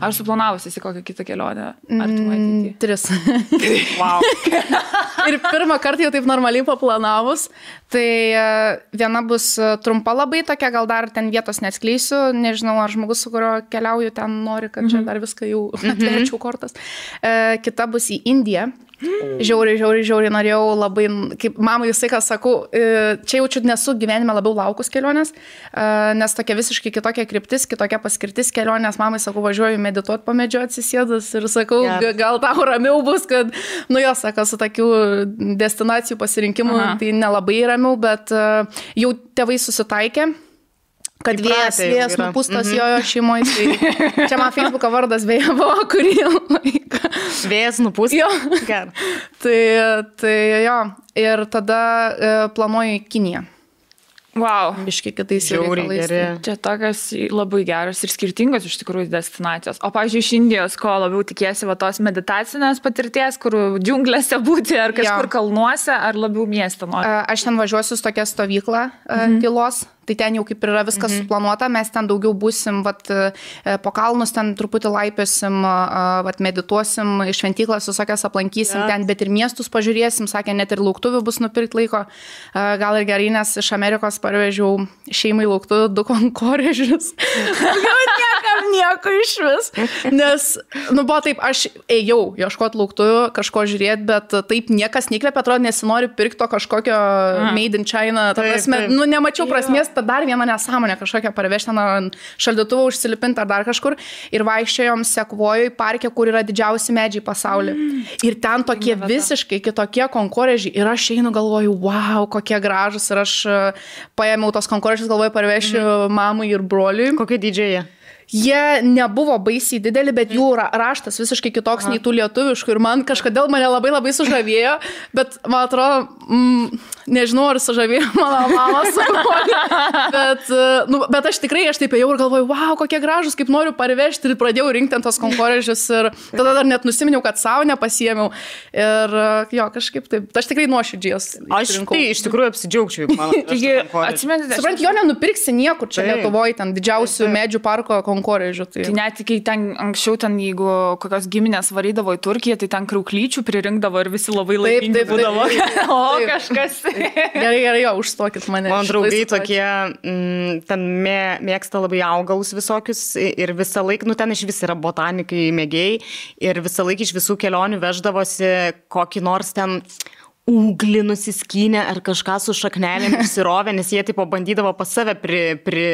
Ar suplanavusi į kokią kitą kelionę? Mm, tris. wow. ir pirmą kartą jau taip normaliai paplanavus, tai e, viena bus e, trumpa labai tokia, gal dar ten vietos neatskleisiu, nežinau, ar žmogus, su kuriuo keliauju, ten nori, kad čia Mhm. dar viską jau atverčiau kortas. E, Kita bus į Indiją. Žiauriai, žiauriai, žiauriai norėjau labai, kaip mamai visai ką sakau, e, čia jaučiu nesu gyvenime labiau laukus kelionės, e, nes tokia visiškai kitokia kryptis, kitokia paskirtis kelionės, mamai sakau, važiuoju medituoti po medžiu atsisėdus ir sakau, yeah. gal tau ramiau bus, kad, nu jo, sako, su tokiu destinacijų pasirinkimu, Aha. tai nelabai ramiau, bet e, jau tėvai susitaikė. Kad vėjas, vėjas yra. nupūstas mm -hmm. jojo šeimoje. Tai čia man Facebook'o vardas beje buvo kurį laiką. Vėjas nupūs. Jo. Gerai. Tai, tai jo, ir tada e, planuoju į Kiniją. Wow. Biški kitais reikalais, tai- Čia tokios labai geros ir skirtingos iš tikrųjų destinacijos. O, pavyzdžiui, iš Indijos, ko labiau tikėsi, va tos meditacinės patirties, kur džiunglėse būti, ar kažkur Jo. kalnuose, ar labiau mieste nori. Aš ten važiuosiu su tokia stovykla mhm. tylos, tai ten jau kaip ir yra viskas mhm. suplanuota, mes ten daugiau būsim, vat, e, po kalnus ten truputį laipiosim, vat, medituosim, šventyklas visokias aplankysim ja. ten, bet ir miestus pažiūrėsim, sakė, net ir lauktuvių bus nupirkti laiko. Gal ir gerai, nes iš Amerikos parvežiau šeimai lauktuvių du konkorežius. Gal niekam nieko iš vis. Nes, nu, buvo taip, aš ėjau ieškoti lauktuvių, kažko žiūrėti, bet taip niekas nekvėpia, atrodo, nesinori pirkti to kažkokio Made in China. Ta Taip, prasme, taip. nu, nemačiau prasmės, tada dar vieną nesąmonę kažkokią parvežti ant šaldytuvo užsilipinti ar dar kažkur. Ir vaikščiojom sekvojoj parke, kur yra didžiausi medžiai pasaulyje. Mm. Ir ten tokie ta. visiškai kitokie konkorežiai. Ir aš einu galvoju, wow, kokie gražus. Ir aš e, paėmiau tos konkorežius, galvoju, parvešiu mm. mamai ir broliui. Kokio didžiojo jie? Jie nebuvo baisiai dideli, bet jų ra- raštas visiškai kitoks nei tų lietuviškų ir man kažkodėl mane labai labai sužavėjo, bet man atrodo, mm, nežinau ar sužavėjo mano mama su broliu, bet, nu, bet aš tikrai, aš taip ėjau ir galvoju, wow, kokie gražus, kaip noriu parvežti. Ir pradėjau rinkti ant tos konkorežius ir tada dar net nusiminiau, kad savo nepasiemiau ir jo, kažkaip taip, aš tikrai nuoširdžiai jas Aš išsirinkau. tai iš tikrųjų apsidžiaugčiau, juk man Taigi, atsimenate, Suprant, jo nenupirksi niekur čia. Lietuvoje, ten didžiausių medžių parko konkorežių. Tai... Tai net kai ten anksčiau, ten, jeigu kokios giminės varydavo į Turkiją, tai ten krauklyčių pririnkdavo ir visi labai laimingi taip, taip, būdavo. taip, taip. O kažkas. Gerai, gerai, jo, užstokit mane. Man šitoj draugai tokie, mm, ten mė, mėgsta labai augalus visokius ir visą laiką, nu ten iš vis yra botanikai mėgėjai ir visą laiką iš visų kelionių veždavosi kokį nors ten ūglį nusiskynę ar kažką su šaknelėm išsirovę, nes jie tipo bandydavo pas save pri, pri,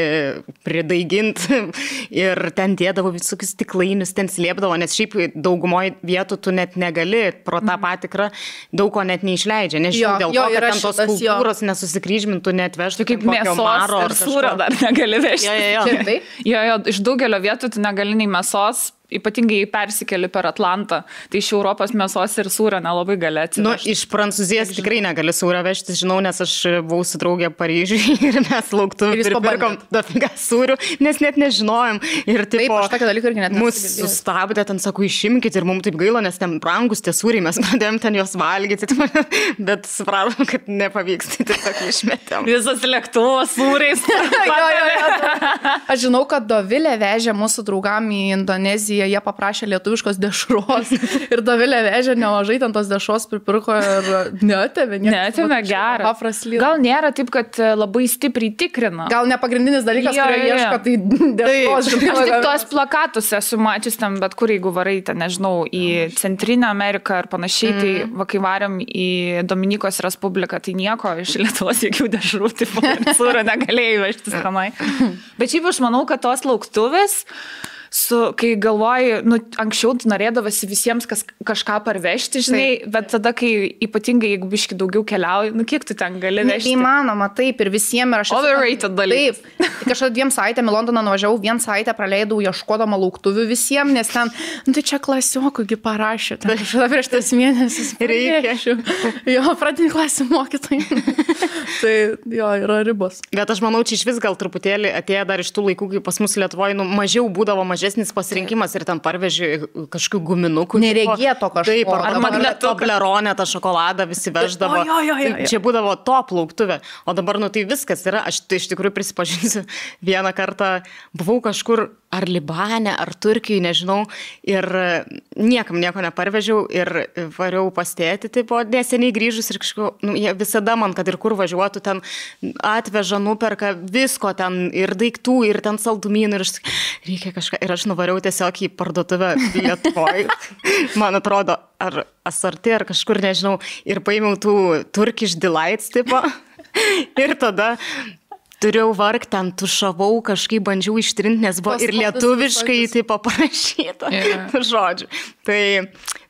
pridaiginti ir ten dėdavo visokius stiklainius, ten slėpdavo, nes šiaip daugumoje vietų tu net negali pro tą patikrą daug ko net neišleidžia. Nežinau, Jo, dėl jo, to, kad ten tos šitas, jo. kultūros nesusikryžmintų, net vežtų Tai kaip mėsos ir sūrio dar negali vežti. Jo, jo, jo. Jo, jo, iš daugelio vietų tu negali nei mėsos, ypatingai persikeli per Atlantą. Tai iš Europos mėsos ir sūrio nelabai gali Nu, atsivežti. iš Prancūzijos tikrai negali sūrio vežti, žinau, nes aš buvau su draugė Paryžiuje ir mes lauktų Ir pabandėt? dafiga sūrių, nes net nežinojom. Ir taip, aš tokio dalyko irgi net girdėjus. sustabdė, ten sako, išimkit ir mums taip gaila, nes ten brangus tie sūriai, mes pradėjom ten juos valgyti, bet supratom, kad nepavyks, tai tiesiog išmetėm. Visas lėktuvas sūriais. Jo, jo, jo. Aš žinau, kad Dovilė vežė mūsų draugam į Indoneziją, jie paprašė lietuviškos dešros ir Dovilė vežė nemažai ten tos dešros pripirko ir netėmė. Netėmė gerą. Paprasly. Gal nėra taip, kad e, labai stipriai tikrina? Gal ne pagrindinis dalykas, Jo, kurio jo, ieško, tai dešros, Aš tik tuos plakatus esu mačius ten, bet kur jeigu varai, ten, nežinau, į Centrinę Ameriką ar panašiai, mm. tai va, kai varėm į Dominikos Respubliką, tai nieko iš Lietuvos jokių dešrų, tipo, sūro negalėjai vežtis tenai. Bet šiaip aš manau, kad tos lauktuvės, su, kai galvoji, nu, anksčiau tu norėdavosi visiems kas, kažką parvežti, žinai, taip. bet tada, kai ypatingai, jeigu biški daugiau keliauji, nu kiek tu ten gali vežti? Neįmanoma, taip, ir visiems ir aš... esu- Overrated dalykas. Taip, tai kažkada dviem savaitėm į Londoną nuvažiavau, vien savaitę praleidau ieškodama lauktuvių visiems, nes ten, nu tai čia klasiokųgi parašė, ten kažkada prieš tas mėnesis. Reikia. Jo, pradinį klasį mokytojai. tai jo, yra ribos. Bet aš manau, čia iš vis gal truputėlį atėjo dar iš tų laikų, kai pas mus Lietuvoje nu, mažiau būdavo mažesnis pasirinkimas ir ten parveži kažkokių guminukų. Neregėto kažko. Taip, ar, magnetuką. Tobleronę, tą šokoladą visi veždavo. Jo, jo, jo, jo. Čia būdavo top lauktuvė. O dabar, nu tai viskas yra. Aš tai iš tikrųjų prisipažinsiu, vieną kartą buvau kažkur, ar Libane, ar Turkijai, nežinau. Ir niekam nieko neparvežiau ir variau pastėti, tipo, neseniai grįžus ir kažkaip, nu, jie visada man, kad ir kur važiuotų, ten atveža, nuperka visko ten ir daiktų, ir ten saldumynų, ir aš, reikia kažką. Ir aš nuvariau tiesiog į parduotuvę Lietuvoje. man atrodo, ar asorti, ar kažkur, nežinau, ir paėmiau tų Turkish Delights tipo. ir tada turėjau vargti, ten tušavau, kažkaip bandžiau ištrinti, nes buvo ir lietuviškai taip parašyta. Yeah. Žodžiu. Tai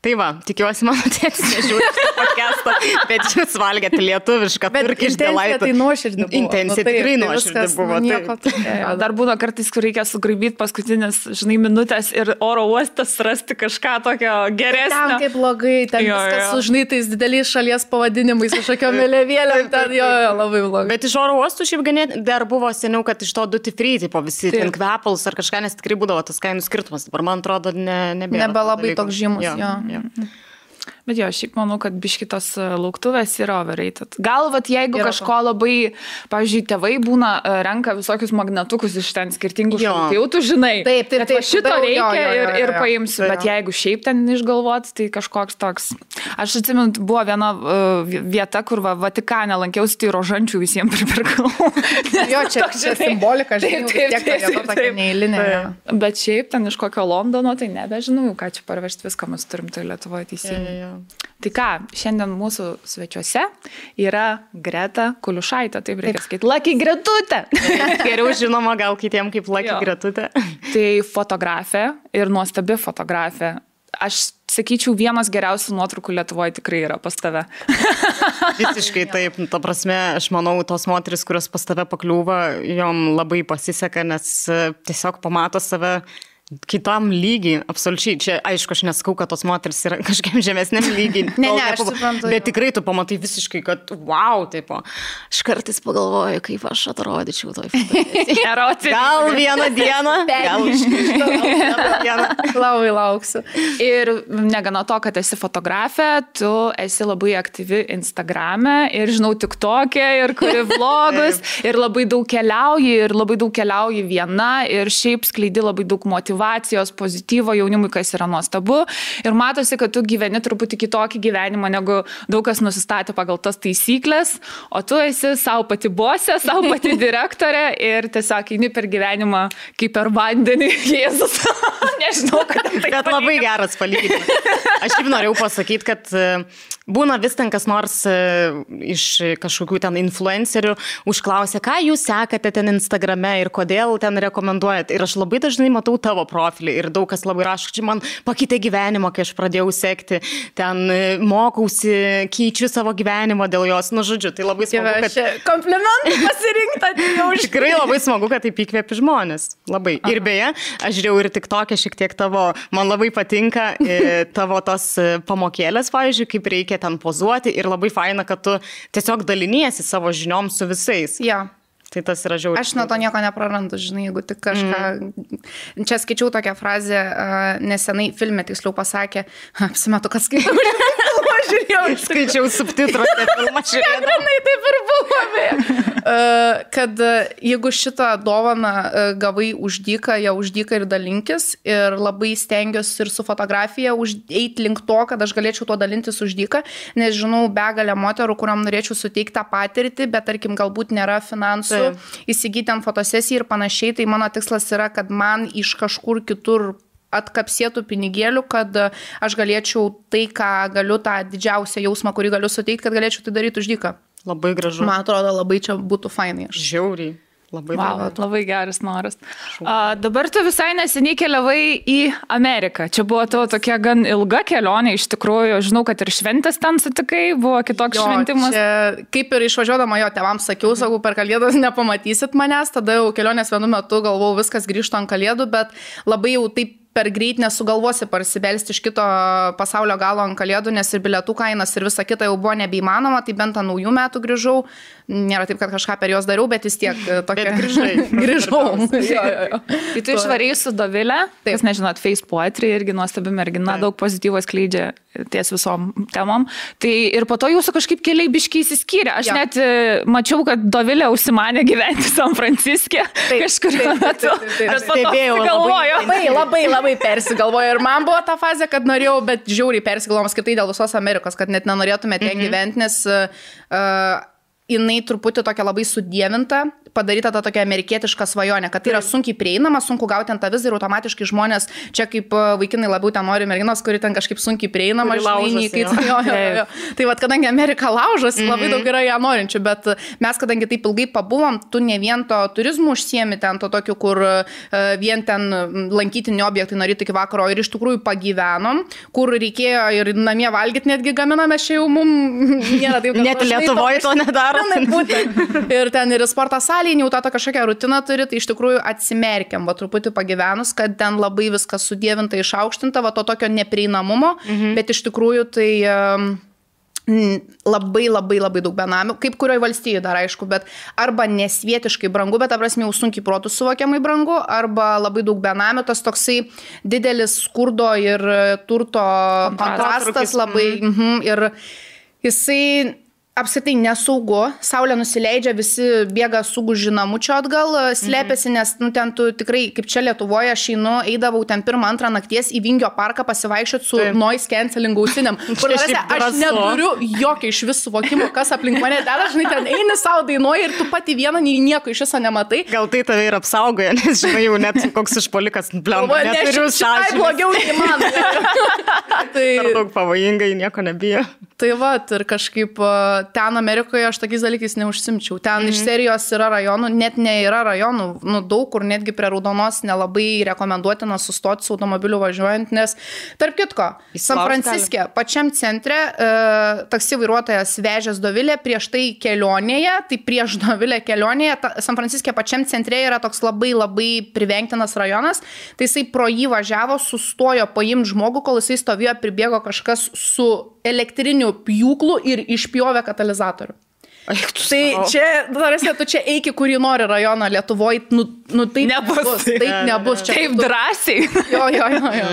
Tai va, tikiuosi, mano tėtis nežiūri podcast'o, bet jūs valgėte lietuvišką, turkišką delaitą. Tai nuoširdį buvo. Intencija nu, tikrai nuoširdį buvo. Nieko, tai, dar būna kartais, kur reikia sugraibyti paskutinės, žinai, minutės ir oro uostas rasti kažką tokio geresnio. Ten kaip blogai, ten jo, viskas su žinai tais dideliais šalies pavadinimais, kažkokio mėlėvėlėm, ten jo, jo, labai blogai. Bet iš oro uostų šiaip ganėt dar buvo seniau, kad iš to duty free, tipo visi ten kvepalus ar kažką, nes tikrai būdavo tas kainų skirtumas. Dabar man atrodo, ne, nebėra. Nebelabai toks žymus. Jo. Jo. Jo. Bet jo, šiaip manau, kad biškitos e, lauktuvės yra overrated. Gal, vat, jeigu yra kažko labai, pavyzdžiui, tėvai būna, e, renka visokius magnetukus iš ten skirtingų šalių, tai jau tu žinai. Taip, taip, taip. Šito reikia jo, jo, jo, ir, ir paimsiu. Jo. Bet jeigu šiaip ten išgalvot, tai kažkoks toks. Aš atsimenu, buvo viena uh, vieta, kur va, Vatikane lankiausi, tai rožančių visiems pripirkau. jo, čia, toks, čia simbolika, žinai, taip, taip, taip, taip, taip, neįlinė. Bet šiaip ten iš kokio Londono, tai nebežinau, ką čia parvežti viską mes turim tai Lietuvoje teisingai. Tai ką, šiandien mūsų svečiuose yra Greta Kuliušaitė, taip reikia sakyti, Lucky Gretutė. Geriau žinoma gal kitiem kaip Lucky jo. Gretutė. Tai fotografė ir nuostabi fotografė. Aš sakyčiau, vienas geriausių nuotraukų Lietuvoje tikrai yra pas tave. Visiškai taip, ta prasme, aš manau, tos moteris, kurios pas tave pakliūva, jom labai pasiseka, nes tiesiog pamato save kitam lygiai, absoliučiai. Čia, aišku, aš nesakau, kad tos moteris yra kažkiek žemesnėm lygiai. ne, ne, aš suprantu. Bet tikrai tu pamatai visiškai, kad wow, taip. Aš kartais pagalvoju, kaip aš atrodyčiau toj fotografijai. gal vieną dieną. Gal vieną dieną. Labai lauksiu. Ir negana to, kad esi fotografė, tu esi labai aktyvi Instagrame ir žinau tik tokia, ir kuri vlogus, ir labai daug keliauji, ir labai daug keliauji viena, ir šiaip skleidi labai daug motyvacijos motivacijos, pozityvo jaunimui, kas yra nuostabu. Ir matosi, kad tu gyveni truputį kitokį gyvenimą, negu daug kas nusistatė pagal tas taisyklės, o tu esi savo pati bosė, savo pati direktorė ir tiesiog eini per gyvenimą kaip per vandenį. Jėzus, nežinau, kad tai. Bet labai geras palyginimas. Aš jau norėjau pasakyti, kad e, būna vis ten kas nors e, iš kažkokių ten influencerių užklausė, ką jūs sekate ten Instagrame ir kodėl ten rekomenduojat. Ir aš labai dažnai matau tavo profilį ir daug kas labai rašo, čia man pakeitė gyvenimą, kai aš pradėjau sekti, ten e, mokausi, keičiu savo gyvenimą dėl jos, nu žodžiu, tai labai smagu. Kad... Komplimentai pasirinkta, jau iš tikrai labai smagu, kad taip įkvėpi žmonės. Labai. Aha. Ir beje, aš žiūrėjau ir tik tokia šiek tiek tavo, man labai patinka e, tavo tos e, pamokėlės, pavyzdžiui, kaip reikia ten pozuoti ir labai faina, kad tu tiesiog daliniesi savo žiniom su visais. Ja. Tai tas yra žiauriai. Aš nuo to nieko neprarandu, žinai, jeigu tik kažką. Mm. Čia skaičiau tokią frazę, nesenai filme tiksliau pasakė, apsimetu, kad skaitau. žiūrėjau. Skaičiau subtitruose filmą žiūrėjau. Ne, taip ir buvo. Kad jeigu šitą dovaną gavai uždyką, ją uždyką ir dalinkis. Ir labai stengiuosi ir su fotografija eiti link to, kad aš galėčiau tuo dalintis uždyką. Nes žinau begalę moterų, kuriam norėčiau suteikti tą patirtį, bet tarkim galbūt nėra finansų įsigyti ant fotosesijų ir panašiai. Tai mano tikslas yra, kad man iš kažkur kitur atkapsėtų pinigėlių, kad aš galėčiau tai, ką galiu, tą didžiausią jausmą, kurį galiu suteikti, kad galėčiau tai daryti už dyką. Labai gražu. Man atrodo, labai čia būtų fainai. Žiauriai. Labai, wow, labai geras noras. A, dabar tu visai neseniai keliavai į Ameriką. Čia buvo tavo tokia gan ilga kelionė, iš tikrųjų, žinau, kad ir šventės ten sutikai, buvo kitoks jo, šventimas. Čia, kaip ir išvažiuodama jo tėvams sakiau, sakau, per kalėdas nepamatysit manęs, tada jau kelionės vienu metu galvau, viskas grįžtų ant kalėdų, bet labai jau taip per greit nesugalvosi parsibelsti iš kito pasaulio galo ant kalėdų, nes ir bilietų kainas ir visa kita jau buvo nebeįmanoma, tai bent ant naujų metų grįžau, nėra taip, kad kažką per juos dariau, bet vis tiek e, tokia. Bet grįžai. grįžau. jo, jo, jo. Tai tu išvarėjai su Dovilė, Taip. kas nežinot, Face Poetry irgi nuostabi mergina, Taip. daug pozityvos skleidžia ties visom temom. Tai ir po to jūsų kažkaip keliai biškiai įsiskyrė. Aš Jo. net e, mačiau, kad Dovilė užsimanė gyventi San Franciske Taip, kažkuriuo metu. Aš Stebėjau labai galvoju. Labai, labai, labai persigalvoju. Ir man buvo ta fazė, kad norėjau, bet žiauriai persigalvojom skirtai dėl visos Amerikos, kad net nenorėtume tiek gyventi, nes uh, jinai truputį tokia labai sudėvinta, padaryta ta tokia amerikietiška svajonė, kad tai yra sunkiai prieinama, sunku gauti ant tą vizą ir automatiškai žmonės, čia kaip e, vaikinai labiau ten nori merginos, kuri ten kažkaip sunkiai prieinama, žinai, kai tu jo, jo, jo. Tai vad, kadangi Amerika laužosi, mm -hmm. labai daug yra ją norinčių, bet mes, kadangi taip ilgai pabuvom, tu ne vien to turizmu užsiemi ten to tokiu, kur e, vien ten lankytini objektai nuo ryto iki vakaro ir iš tikrųjų pagyvenom, kur reikėjo ir namie valgyti netgi gaminame, čia jau mums nėra taip, Net Lietuvoje to nedaro. Na, būtent. Ir ten ir sporto salį, jau tą kažkokią rutiną turi, tai iš tikrųjų atsimerkiam, va truputį pagyvenus, kad ten labai viskas sudėvinta, išaukštinta, va to tokio neprieinamumo, mhm. bet iš tikrųjų tai... Um, Mm, labai labai labai daug benamių, kaip kurioje valstijoje dar aišku, bet arba nesvietiškai brangu, bet aprasme jau sunkiai protų suvokiamai brangu, arba labai daug benamių, tas toksai didelis skurdo ir turto kontrastas labai. Mhm, ir jisai apskritai nesaugu, saulė nusileidžia, visi bėga suguži namučio atgal, slėpėsi, nes nu, ten tu tikrai, kaip čia Lietuvoje, aš einu, eidavau ten pirmą, antrą nakties į Vingio parką pasivaikščioti su Taip. noise canceling ausiniam. Kur Čia aš, neturiu jokio iš vis suvokimo, kas aplink mane deda, žinai, ten eini savo dainuoji ir tu pati vieną nei nieko iš viso nematai. Gal tai tave ir apsaugoja, nes žinai, jau net koks išpolikas, blem, Galvoju, ne, neturiu šitai sąžinės. blogiau nei man. Per tai, daug pavojingai, nieko nebijo. Tai va, ir kažkaip a, ten Amerikoje aš tokiais dalykais neužsimčiau. Ten -hmm. iš serijos yra rajonų, net nėra rajonų, nu daug kur netgi prie raudonos nelabai rekomenduotina sustoti su automobiliu važiuojant, nes tarp kitko, San Franciske, pačiam centre, e, taksi vairuotojas vežęs Dovilę prieš tai kelionėje, tai prieš Dovilę kelionėje, ta, San Franciske pačiam centre yra toks labai labai privengtinas rajonas, tai jisai pro jį važiavo, sustojo paimti žmogų, kol jisai stovėjo, pribėgo kažkas su elektriniu pjūklu ir išpjovė katalizatorių. Eik tu Tai savo. čia, tarsi, tu čia eiki, kurį nori rajoną Lietuvoje, nu, nu taip Nebus. Taip nebus čia. Taip drąsiai. Jo, jo, jo. jo.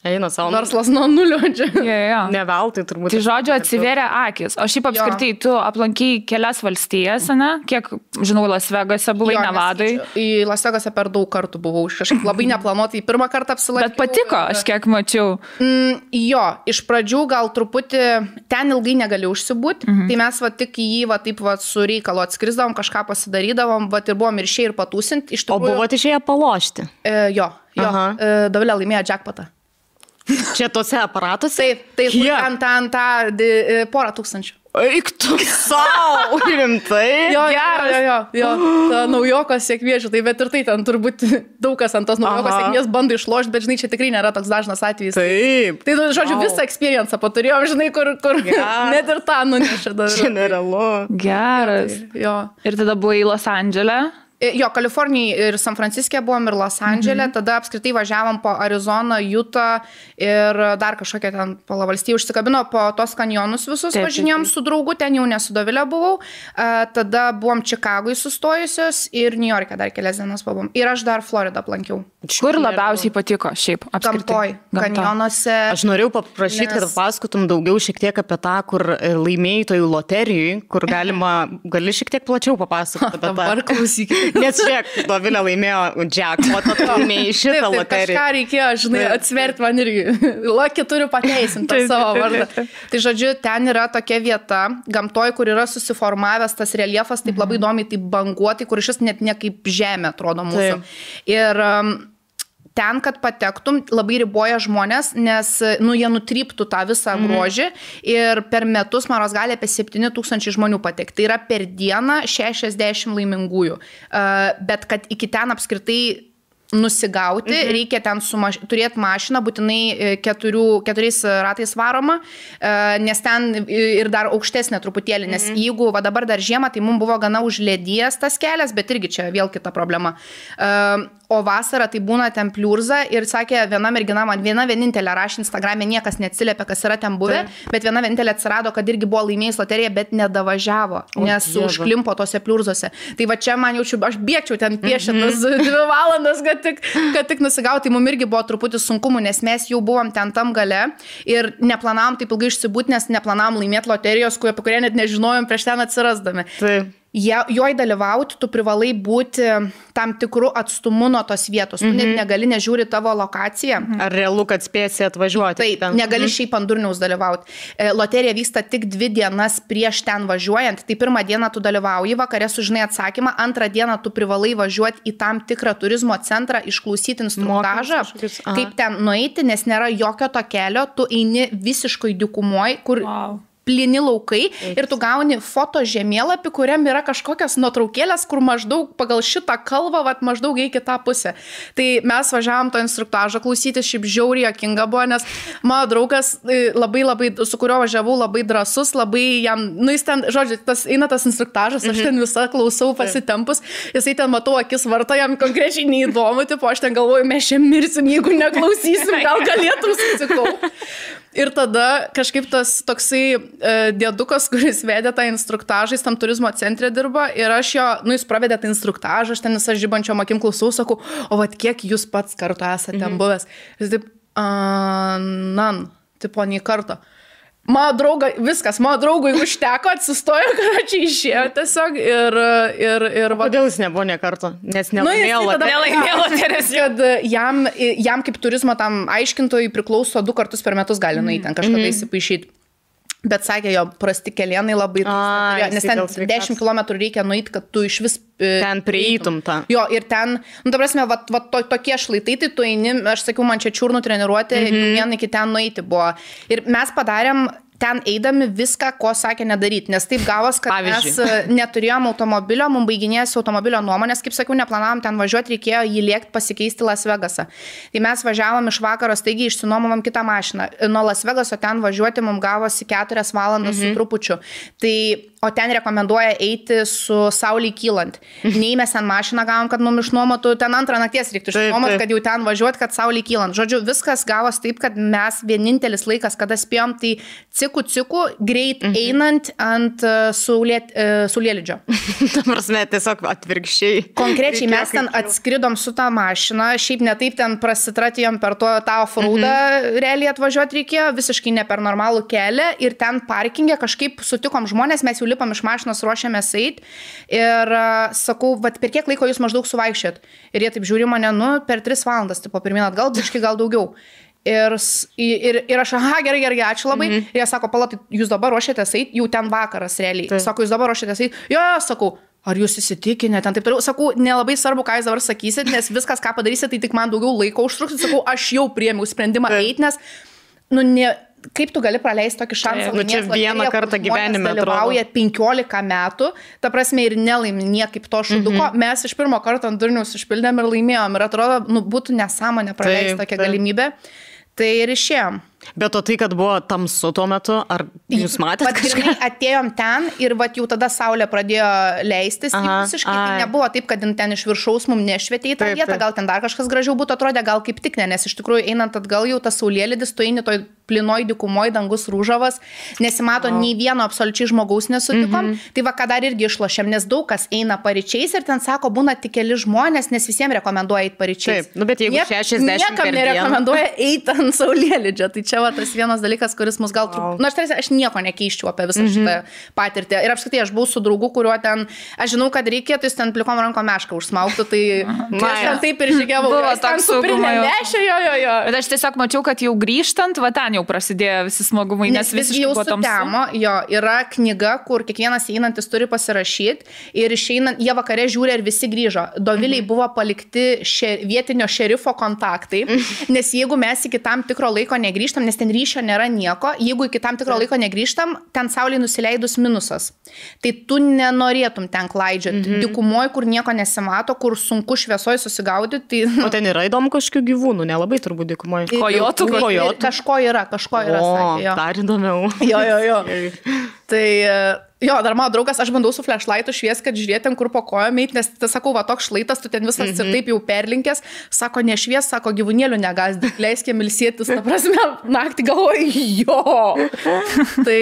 Eina savo. Verslas nuo nulio čia. Jo, jo. Ne veltui turbūt. Tai žodžiu, atsiveria akis. O šiaip apskritai, tu aplankiai kelias valstijas, ne? Kiek, žinau, Las Vegase buvai, Jo, Nevadai. Į Las Vegasą per daug kartų buvau, kažkaip labai neplanuotai pirmą kartą apsilankiau. Bet patiko, aš kiek mačiau. Mm, jo, iš pradžių gal truputį ten ilgai negali užsibūti, mhm. tai mes va tik į jį va taip va su reikalu atskrisdavom, kažką pasidarydavom, va ir buvom ir šiai ir patūsinti. Iš O tikrųjų, buvote išėję palošti? E, jo, jo. E, Davilė laimėjo jackpotą. Čia tose aparatuose? Taip, Kiek? ten, ten, tą di- e, porą tūkstančių. Eik tu savo, rimtai. Jo, jo, jo, jo, jo. Ta naujokos sėkmė, žinai, bet ir tai ten turbūt daug kas ant tos naujokos sėkmės bando išlošti, bet žinai, čia tikrai nėra toks dažnas atvejis. Taip. Tai, nu, žodžiu, Vau. visą experience paturėjom, žinai, kur, kur Geras. net ir tą nunešė dar. Čia nerealu. Geras. Jo. Ir tada buvai Los Andželė. E, Jo, Kalifornijai ir San Franciske buvom ir Los Andželė, mhm. tada apskritai važiavom po Arizoną, Utah ir dar kažkokią ten pala valstybių užsikabino po tos kanjonus visus, Taip, taip, važinėjom taip. su draugu, ten jau nesudovilę buvau, a, tada buvom Čikagui sustojusios ir New York'e dar kelias dienas pabuvom. Ir aš dar Floridą aplankiau. Kur labiausiai patiko šiaip? Gamtoj, kanjonuose. Aš norėjau paprašyti, Nes- kad pasakotum daugiau šiek tiek apie tą, kur e, laimėjai tojų loterijai, kur galima, gali šiek tiek plačiau papasakoti apie tą. klausykit. Nes žiūrėk, Dovilė laimėjo jackpotą, tu laimėjai šitą Taip, taip, loteriją. kažką reikėjo, žinai, atsverti man irgi. Laki turiu pateisinti savo vardą. Tai žodžiu, ten yra tokia vieta, gamtoj, kur yra susiformavęs tas reliefas, taip Mhm. labai įdomiai, taip banguotai, kur šis net ne kaip žemė atrodo mūsų. Taip. Ir um, ten, kad patektum, labai riboja žmonės, nes, nu, jie nutryptų tą visą Mhm. grožį ir per metus, man ros, gali apie 7 tūkstančiai žmonių patekti. Tai yra per dieną 60 laimingųjų. Bet kad iki ten apskritai nusigauti, mhm. reikia ten sumaž... turėti mašiną, būtinai e, keturių, keturiais ratais varoma, e, nes ten ir dar aukštesnė truputėlį, nes mhm. jeigu va dabar dar žiemą, tai mums buvo gana užlėdėjęs tas kelias, bet irgi čia vėl kita problema. E, o vasarą tai būna ten pliurza ir sakė, viena mergina man viena vienintelė rašė Instagram'e, niekas neatsiliepia, kas yra ten buvę, tai. bet viena vienintelė atsirado, kad irgi buvo laimėjus loteriją, bet nedavažiavo, o, nes dieva. užklimpo tose pliurzose. Tai va čia man jaučiu, aš bėgčiau ten piešintas mm -hmm. dvi valandas, kad tik, kad tik nusigauti, tai mums irgi buvo truputį sunkumų, nes mes jau buvom ten tam gale ir neplanavom taip ilgai išsibūti, nes neplanavom laimėti loterijos, apie kurią net nežinojom prieš ten atsirasdami. Taip joj dalyvauti, tu privalai būti tam tikrų atstumu nuo tos vietos. Tu mm -hmm. net mhm. negali nežiūri tavo lokaciją. Mhm. Ar realu, kad spėsi atvažiuoti? Taip, ten. negali mm -hmm. šiaip ant durniaus dalyvauti. E, loterija vyksta tik dvi dienas prieš ten važiuojant. Tai pirmą dieną tu dalyvauji, vakarė sužinai atsakymą, antrą dieną tu privalai važiuoti į tam tikrą turizmo centrą, išklausyti instruktažą, kaip ten nueiti, nes nėra jokio to kelio, tu eini visiškai dikumoj, kur... Wow plini laukai ir tu gauni foto žemėlapį, kuriam yra kažkokios nuotraukėlės, kur maždaug pagal šitą kalbą, vat, maždaug į kitą pusę. Tai mes važiavam to instruktažo klausytis, šiaip žiauriai jokinga buvo, nes mano draugas e, labai labai, su kuriuo važiavau, labai drasus, labai jam, nu jis ten, žodžiu, tas eina tas instruktažas, aš ten visą klausau pasitempus, jisai ten matau akis varto, jam konkrečiai neįdomu, tipo aš ten galvoju, mes čia mirsim, jeigu neklausysim, gal galėtum susikaupti. Ir tada kažkaip tas toksai e, dėdukas, kuris vedė tą instruktažą, jis tam turizmo centre dirba ir aš jo, nu jis pravedė tą instruktažą, aš ten visą žybančio akim klausau, sakau, o vad kiek jūs pats kartu esate mhm. buvęs. Jis taip, nan, tipo, nei karto. Mano draugai, viskas, mano draugui užteko, atsistojo, kad čia išėjo tiesiog ir... ir, ir va... Kodėl jis nebuvo ne karto? Nes nelaimėjo nu, loterijos. Kad jam, jam kaip turizmo tam aiškintojui priklauso du kartus per metus gali nueiti ten kažkada mm -hmm. įsipaišyti. Bet sakė, jo prasti kelienai labai... A, nes ten 10 km reikia nueiti, kad tu iš vis... E, ten prieitum tą. Jo, ir ten, nu, ta prasme, va, va, to, tokie šlaitai, tai tu eini, aš sakiau, man čia čiurnų treniruotė, mm -hmm. vien iki ten nueiti buvo. Ir mes padarėm ten eidami viską, ko sakė nedaryti. Nes taip gavos, kad Pavyzdžiui. mes e, neturėjom automobilio, mums baiginėjasi automobilio nuomonės, kaip sakiau, neplanavom ten važiuoti, reikėjo jį lėkti pasikeisti Las Vegasą. Tai mes važiavom iš vakaro, taigi išsinuomavom kitą mašiną. Nuo Las Vegaso ten važiuoti mums gavosi 4 valandas mhm. su trupučiu. Tai O ten rekomenduoja eiti su saulį kylant. Nei mes ten mašiną gavom, kad mums išnuomotų, ten antrą nakties reiktų išnuomoti, kad jau ten važiuoti, kad saulį kylant. Žodžiu, viskas gavos taip, kad mes vienintelis laikas, kada spėjom, tai cikų cikų, greit mhm. einant ant uh, saulėt, uh, saulėlydžio. Ta prasme, tiesiog atvirkščiai. Konkrečiai mes ten atskridom su tą mašiną, šiaip netaip ten prasitratėjom per to, tą offroadą, mhm. realiai atvažiuoti reikėjo, visiškai ne per normalų kelią ir ten parkingė kažkaip sutikom žmonės, mes jau lipam iš mašinos, ruošiamės eiti ir uh, sakau, bet per kiek laiko jūs maždaug suvaikščiat? Ir jie taip žiūri mane, nu, per 3 valandas, tipo, pirmin atgal, biški gal daugiau. Ir, ir, ir aš, aha, gerai, gerai, ačiū labai. Mm -hmm. Ir jie sako, palatai, jūs dabar ruošiatės eiti, jau ten vakaras realiai. Tai. Sako, jūs dabar ruošiatės eiti. Jo, jo, sakau, ar jūs įsitikinę, ten taip toliau. Sakau, nelabai svarbu, ką jūs dabar sakysit, nes viskas, ką padarysit, tai tik man daugiau laiko užtruks. Sakau, aš jau priemiau sprendimą eiti, nes, nu, ne, kaip tu gali praleisti tokį šansą? Nu, čia vieną kartą gyvenime dalyvauja 15 metų, ta prasme ir nelaimi niekaip to šuduko. Mm -hmm. Mes iš pirmo karto ant durnius išpildėm ir laimėjom. Ir atrodo, nu, būtų nesąmonė praleisti tokią taip. galimybę. Tai ir išėjom. Bet o tai, kad buvo tamsu tuo metu, ar jūs matėte? Kažkai atėjom ten ir vat, jau tada saulė pradėjo leistis. Aha, visiškai tai nebuvo taip, kad ten iš viršaus mums nešvietė į tą taip, vietą, taip. gal ten dar kažkas gražiau būtų atrodė, gal kaip tik ne, nes iš tikrųjų einant atgal jau tas saulėlydis, tu eini toj plinoj dikumoj, dangus rūžavas, nesimato oh. nei vieno absoliučiai žmogaus nesutikom. Mm -hmm. Tai va, ką dar irgi išlošiam, nes daug kas eina paryčiais ir ten sako, būna tik keli žmonės, nes visiems rekomenduoja eiti paryčiais. Taip, nu bet jeigu Niek, 60 niekam nerekomenduoja eiti ant saulėlydžio, tai čia va tas vienas dalykas, kuris mus gal truputį... Wow. Na, nu, aš tarsi, aš nieko nekeiščiau apie visą mm -hmm. šitą patirtį. Ir apskritai, aš buvau su draugu, kuriuo ten, aš žinau, kad reikėtų, jis ten plikom rankom mešką užsmauktų, tai Na, aš ten taip ir žygiavau. Buvo toks supirnė, jo, jo, jo. Bet aš tiesiog mačiau, kad jau grįžtant, va ten jau prasidėjo visi smagumai, nes, nes visiškai jau sutemo, jo, yra knyga, kur kiekvienas einantis turi pasirašyti ir išeinant, jie vakare žiūri, ar visi grįžo. Doviliai mm -hmm. buvo palikti šer, vietinio šerifo kontaktai, nes jeigu mes iki tam tikro laiko negrįžtam, negrįžtam, nes ten ryšio nėra nieko. Jeigu iki tam tikro laiko negrįžtam, ten saulė nusileidus minusas. Tai tu nenorėtum ten klaidžioti. Mhm. Dikumoje, kur nieko nesimato, kur sunku šviesoje susigaudyti. Tai, O ten yra įdomu kažkokių gyvūnų, nelabai turbūt dykumoje. Kojotų, kojotų. Kažko yra, kažko yra. O, sakė, jo. dar įdomiau. Jo, jo, jo. Tai e, jo, dar mano draugas, aš bandau su flashlightu švies, kad žiūrėt ten, kur po kojom eit, nes, tai sakau, va, toks šlaitas, tu ten visas mm -hmm. ir taip jau perlinkęs, sako, nešvies, sako, gyvūnėlių negasdik, leiskime ilsėtis, ta prasme, naktį galvoju, jo. tai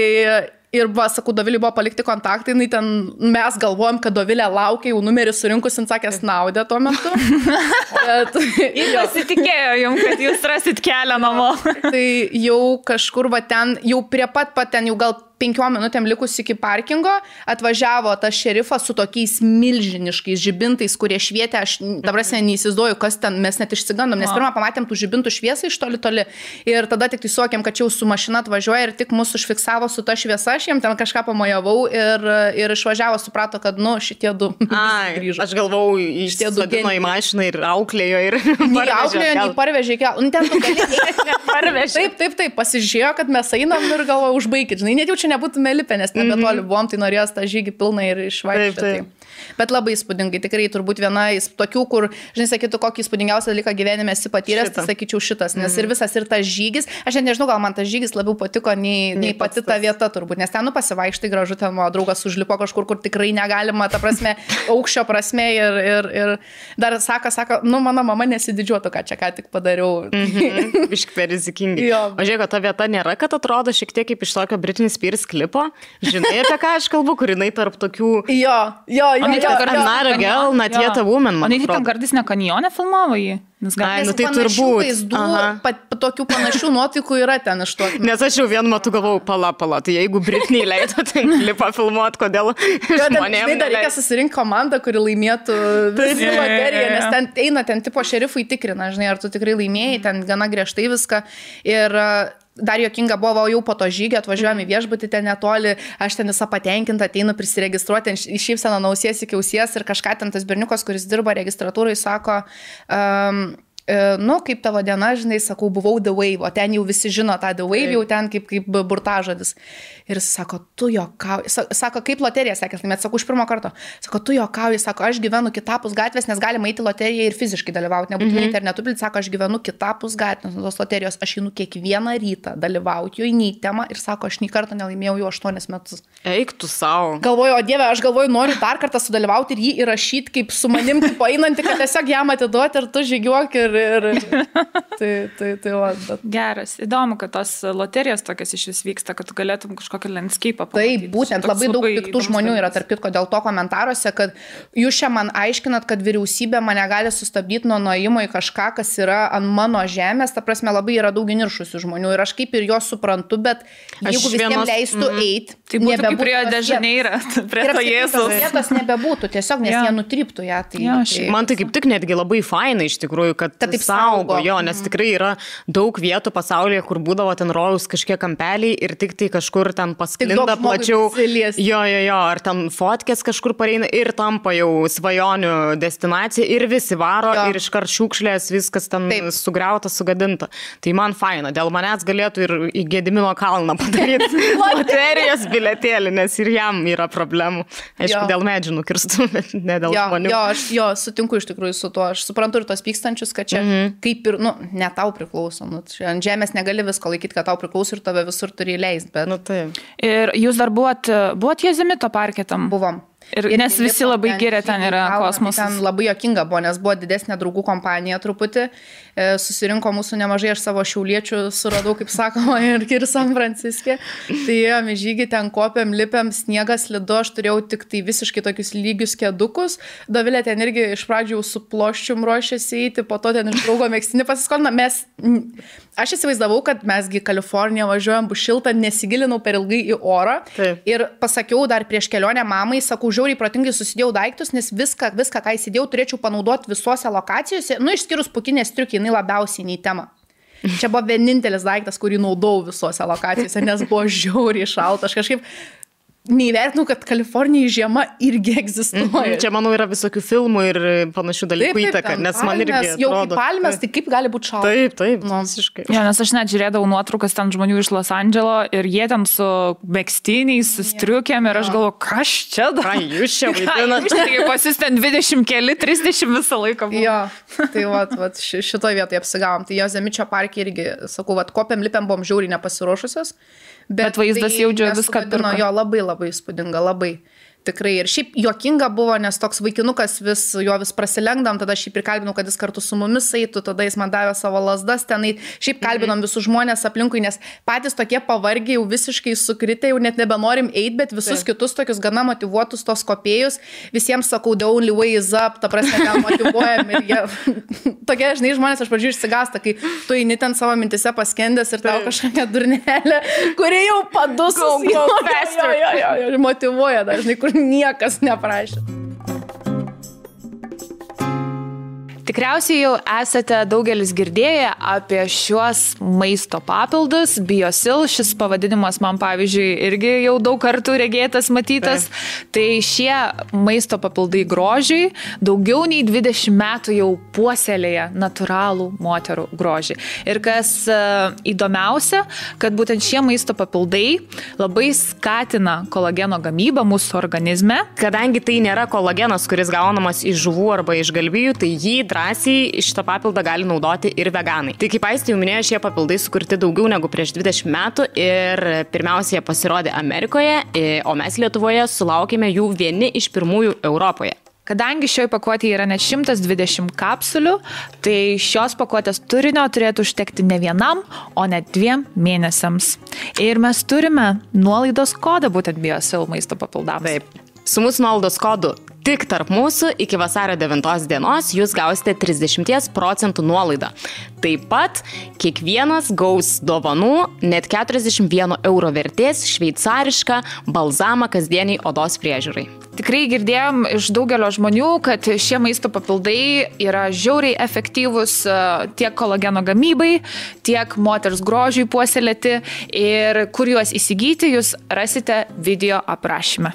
Ir va, sakau, Dovilį buvo palikti kontaktai, jinai ten mes galvojom, kad Dovilė laukia jau numerį surinkus, jin sakė, snaudė tuo metu. Bet, jo, Pasitikėjo jums, kad jūs rasit kelią namo. tai jau kažkur va ten, jau prie pat pat ten, jau gal penkiom minutėm likus iki parkingo, atvažiavo tas šerifas su tokiais milžiniškais žibintais, kurie švietė, aš dabar neįsivaizduoju, kas ten, mes net išsigandom, nes pirmą pamatėm tų žibintų šviesą iš toli toli ir tada tik tai suokėm, kad čia jau su mašina atvažiuoja ir tik mūsų užfiksavo su ta šviesa, aš jiem ten kažką pamojavau ir, ir išvažiavo, suprato, kad, nu, šitie du Ai, aš galvau, Šitie du įsodino į mašiną ir auklėjo ir... Nei parvežė auklėjo, nei parvežė iki... Nu, ten tu gali... Taip, taip, taip, pasižiūrėjo, kad mes einam ir galvoju, užbaigit. Žinai, net jau čia nebūtume lipę, nes nebetoli buvom, tai norėjo tą žygį pilną ir išvažiuoti. Bet labai įspūdingai, tikrai turbūt viena iš tokių, kur, žinai, sakytų, kokį įspūdingiausią dalyką gyvenime esi patyręs, tai Šitą. sakyčiau šitas, nes ir visas ir tas žygis, aš net nežinau, gal man tas žygis labiau patiko nei, nei, nei pati ta vieta turbūt, nes ten nu pasivaikštai gražu, ten mano draugas užlipo kažkur, kur tikrai negalima, ta prasme, aukščio prasme ir, ir, ir dar sako, sako, nu mano mama nesididžiuotų, ką čia ką tik padariau. Mhm, Biški per rizikingi. O žiūrėk, ta vieta nėra, kad atrodo šiek tiek kaip iš tokio Britney Spears klipo. Žinai, apie ką aš kalbu, kur jinai tarp tokių... Jo, jo, jo. Jo, ten kartais I'm not a ne girl, kanjone- not jo. yet a woman, jinai ten kartais ne kanjone filmavo jį. Nes gal... Nu tai turbūt. Vaizdų, pat, pat, tokių panašių nuotaikų yra ten iš to. Nes aš jau vienu metu galvojau, pala, pala, tai jeigu Britney leido ten klipą filmuoti, kodėl žmonėms... dar reikia susirinkti komandą, kuri laimėtų visą loteriją, nes ten eina, ten tipo šerifai tikrina, žinai, ar tu tikrai laimėjai, ten gana griežtai viską. Ir dar jokinga buvo, jau po to žygio atvažiuojame į viešbutį ten netoli, aš ten visą patenkinta ateinu prisiregistruoti, iš šypseną nausies iki ausies ir kažką ten tas berniukas, kuris dirba registratūrai, sako, um, Nu, kaip tavo diena, žinai, sakau, buvau The Wave, o ten jau visi žino tą The Wave, jau ten kaip, kaip burtažodis. Ir sako, tu jokauji, sako, kaip loterija sekės, bet sakau, iš pirmo karto, sako, tu jokauji, sako, aš gyvenu kitapus gatvės, nes galima eiti loteriją ir fiziškai dalyvauti, nebūtinai mm -hmm. internetu, bet sako, aš gyvenu kitapus gatvės nuo tos loterijos, aš einu kiekvieną rytą dalyvauti, jo į temą ir sako, aš nei karto nelaimėjau jau aštuonis metus. Eik tu savo. Galvoju, o Dieve, aš galvoju, noriu dar kartą sudalyvauti ir jį įrašyti kaip su manim, kaip einantį, kad tiesiog jam atiduoti ir tu žygiuok ir... ir... Tai, tai, tai, va, bet... Geras, įdomu, kad tos loterijos tokias iš vis vyksta, kad tu galėtum kažkokią landscape Taip, būtent labai daug piktų žmonių yra tarp kitko dėl to komentaruose, kad jūs čia man aiškinat, kad vyriausybė mane gali sustabdyti nuo nuėjimo į kažką, kas yra ant mano žemės, ta prasme labai yra daug niršusių žmonių ir aš kaip ir juos suprantu, bet Aš jeigu visiems vienos- leistų mhm. eiti, Tai būtų kaip prie dežaneira, prie to Jėzus. Vietos nebebūtų, tiesiog nes Jo. jie nutryptų ją. Tai, Jo, tai. Man tai kaip tik netgi labai fainai iš tikrųjų, kad, Kad taip saugo, saugo. jo, nes tikrai yra daug vietų pasaulyje, kur būdavo ten rojaus kažkiek kampeliai ir tik tai kažkur ten pasklinda plačiau. prisiliesti. Jo, jo, jo, ar ten fotkės kažkur pareina ir tampa jau svajonių destinacija ir visi varo Jo. ir iškart šiukšlės, viskas ten Taip. sugriauta, sugadinta. Tai man faina, dėl manęs galėtų ir į Gedimino kalną padaryti loterijos biletėlį, nes ir jam yra problemų. Aišku, Jo. dėl medžių nukirstų, bet ne dėl Jo, žmonių. jo, aš jo, sutinku iš tikrųjų su tuo. Aš suprantu ir tos pykstančius, kad čia mm Mhm. kaip ir, nu, ne tau priklauso. Nu, čia ant žemės negali visko laikyti, kad tau priklauso ir tave visur turi leisti, bet Nu, tai. Ir jūs dar buvot, buvot Jezimito parke tam? buvom. Ir nes visi labai giria, ten yra kalną, tai kosmosas. Ten labai jokinga buvo, nes buvo didesnė draugų kompanija truputį. E, Susirinko mūsų nemažai, aš savo šiauliečių suradau, kaip sakoma, ir ir San Franciske. Tai ėjome žygį, ten kopėm, lipėm, sniegas lidu, aš turėjau tik tai visiškai tokius lygius kedukus. Davilė ten irgi iš pradžių su ploščium ruošėsi eiti, po to ten iš draugo mėgstinį pasiskolino. Mes, aš įsivaizdavau, kad mesgi į Kaliforniją važiuojam, bus šilta, nesigilinau per ilgai į orą. Taip. Ir pasakiau dar prieš kelionę mamai, sakau, žiauriai protingai susidėjau daiktus, nes viską, viską ką įsidėjau, turėčiau panaudoti visose lokacijose, nu išskyrus pukinės triukį, jinai labiausiai nei tema. Čia buvo vienintelis daiktas, kurį naudojau visose lokacijose, nes buvo žiauriai šalta. Aš kažkaip neįvertinau, kad Kalifornijai žiema irgi egzistuoja. Mhm. Čia, manau, yra visokių filmų ir panašių dalykų įtaka, nes man irgi... Palmės, jau atrodo, kaip palmės, tai kaip gali būti šalta? Taip, taip, Nu. visiškai. Ja, nes aš net žiūrėdavau nuotraukas ten žmonių iš Los Andželo ir jie ten su mėgstiniais, su striukiam ir aš galvoju, kas čia dar? jūs čia vaidinate? Taigi pas jūs ten 20 keli, 30 visą laiką buvo. Jo, tai vat, vat, ši- šitoje vietoje apsigavom. Tai jo Zemičio parke irgi, sakau, vat, kopiam lipėm buvom žiauriai nepasiruošusios. Bet vaizdas tai jaudžia viską atpirko. Jo labai labai įspūdinga, labai. Tikrai. Ir šiaip juokinga buvo, nes toks vaikinukas vis, jo vis prasilengdam, tada aš jį prikalbinau, kad jis kartu su mumis eitų, tada jis man davė savo lasdas tenai. Šiaip kalbinom visus žmonės aplinkui, nes patys tokie pavargiai, jau visiškai sukritę, jau net nebenorim eiti, bet visus Taip. kitus tokius gana motivuotus tos kopėjus, visiems sakau, the only way is up, ta prasme, ten motivuojam ir jie. Tokie, žinai, žmonės iš pradžių išsigasta, kai tu eini ten savo mintise paskendęs ir tau kažkokia durnelė, kuri jau padus. Go, go. Jo, jo, jo, ir motivuoja dažnai, kur niekas neprašė. Tikriausiai jau esate daugelis girdėję apie šiuos maisto papildus. Biosil, šis pavadinimas man pavyzdžiui irgi jau daug kartų regėtas, matytas. Tai šie maisto papildai grožiai daugiau nei 20 metų jau puoselėja natūralų moterų grožį. Ir kas e, įdomiausia, kad būtent šie maisto papildai labai skatina kolageno gamybą mūsų organizme. Kadangi tai nėra kolagenas, kuris gaunamas iš žuvų arba iš galvijų, tai jį drąsiai šitą papildą gali naudoti ir veganai. Tai kaip aistė jau minėjo, šie papildai sukurti daugiau negu prieš 20 metų ir pirmiausia jie pasirodė Amerikoje, o mes Lietuvoje sulaukėme jų vieni iš pirmųjų Europoje. Kadangi šioje pakuotėje yra net 120 kapsulių, tai šios pakuotės turinio turėtų užtekti ne vienam, o net dviem mėnesiams. Ir mes turime nuolaidos kodą būtent biosil maisto papildams. Taip. Su mūsų nuolaidos kodu tik tarp mūsų iki vasario 9 dienos jūs gausite 30 procentų nuolaidą. Taip pat kiekvienas gaus dovanų net 41 euro vertės šveicarišką balzamą kasdieniai odos priežiūrai. Tikrai girdėjom iš daugelio žmonių, kad šie maisto papildai yra žiauriai efektyvūs e, tiek kolageno gamybai, tiek moters grožiui puoselėti ir kur juos įsigyti, jūs rasite video aprašymę.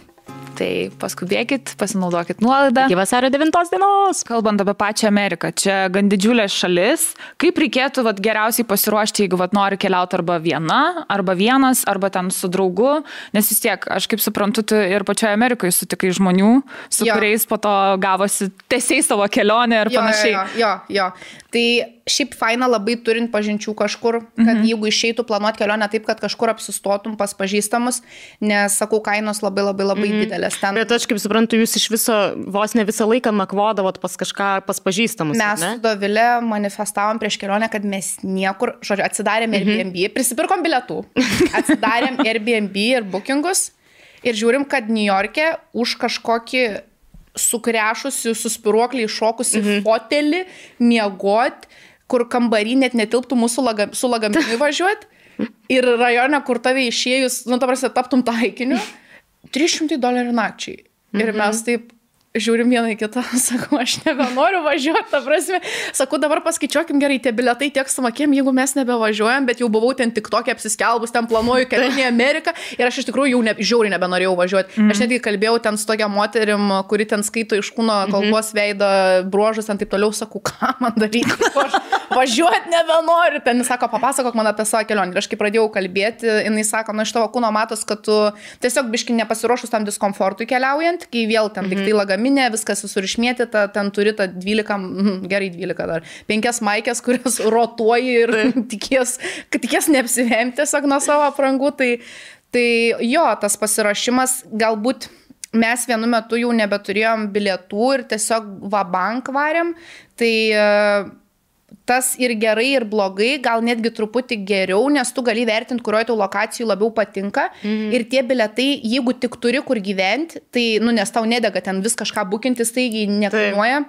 Tai paskubėkit, pasinaudokit nuolaidą. Iki vasario 9 dienos. Kalbant apie pačią Ameriką, čia gan didžiulė šalis. Kaip reikėtų vat, geriausiai pasiruošti, jeigu vat, nori keliauti arba viena, arba vienas, arba ten su draugu? Nes vis tiek, aš kaip suprantu, tu ir pačioje Amerikoje sutikai žmonių, su Jo. kuriais po to gavosi tiesiai savo kelionę ir Jo, panašiai. Jo, jo, jo. Tai šiaip faina labai turint pažinčių kažkur, kad mhm. jeigu išeitų planuoti kelionę taip, kad kažkur apsistotum pas pažįstamus, nes, sakau, kainos labai labai labai mhm. didelės. Ten Bet aš kaip suprantu, jūs iš viso vos ne visą laiką nakvodavot pas kažką, pas pažįstamus. Mes su Dovilė manifestavom prieš kelionę, kad mes niekur, žodžiu, atsidarėm Airbnb, prisipirkom bilietų, atsidarėm Airbnb ir bookingus ir žiūrim, kad New York'e už kažkokį sukrešusi, suspiruokliai šokusi mhm. fotelį, miegot, kur kambarį net netilptų mūsų laga, su lagaminui važiuoti. Ir rajone, kur tave išėjus, nu, ta prasme, taptum taikiniu, 300 dolerių nakčiai. Ir mes taip žiūrim vieną į kitą, sakau, aš nebenoriu važiuoti, ta prasme, sakau, dabar paskaičiuokim gerai, tie biletai tiek sumokėm, jeigu mes nebevažiuojam, bet jau buvau ten tik tokia apsiskelbus, ten planuoju kelionę į Ameriką ir aš iš tikrųjų jau ne, žiauriai nebenorėjau važiuoti. Mm. Aš netgi kalbėjau ten su tokia moterim, kuri ten skaito iš kūno kalbos veido bruožus, ten taip toliau, sakau, ką man daryti, aš važiuoti nebenoriu, ten jis sako, papasakok man apie savo kelionę. Ir aš kai pradėjau kalbėti, jinai sako, na iš tavo kūno matos, kad tu tiesiog biški nepasiruošus tam diskomfortui keliaujant, kai vėl ten tik tai lagaminė, viskas visur išmėtyta, ten turi tą 12, mhm, gerai 12 dar, 5 maikės, kurias rotuoji ir tikės, kad tikės neapsivemti tiesiog nuo savo aprangų. Tai, tai jo, tas pasirašymas galbūt mes vienu metu jau nebeturėjom bilietų ir tiesiog vabank varėm. Tai tas ir gerai, ir blogai, gal netgi truputį geriau, nes tu gali vertinti, kurioje tau lokacijų labiau patinka. Mhm. Ir tie biletai, jeigu tik turi kur gyventi, tai, nu, nes tau nedega ten vis kažką bukintis, taigi nekainuoja.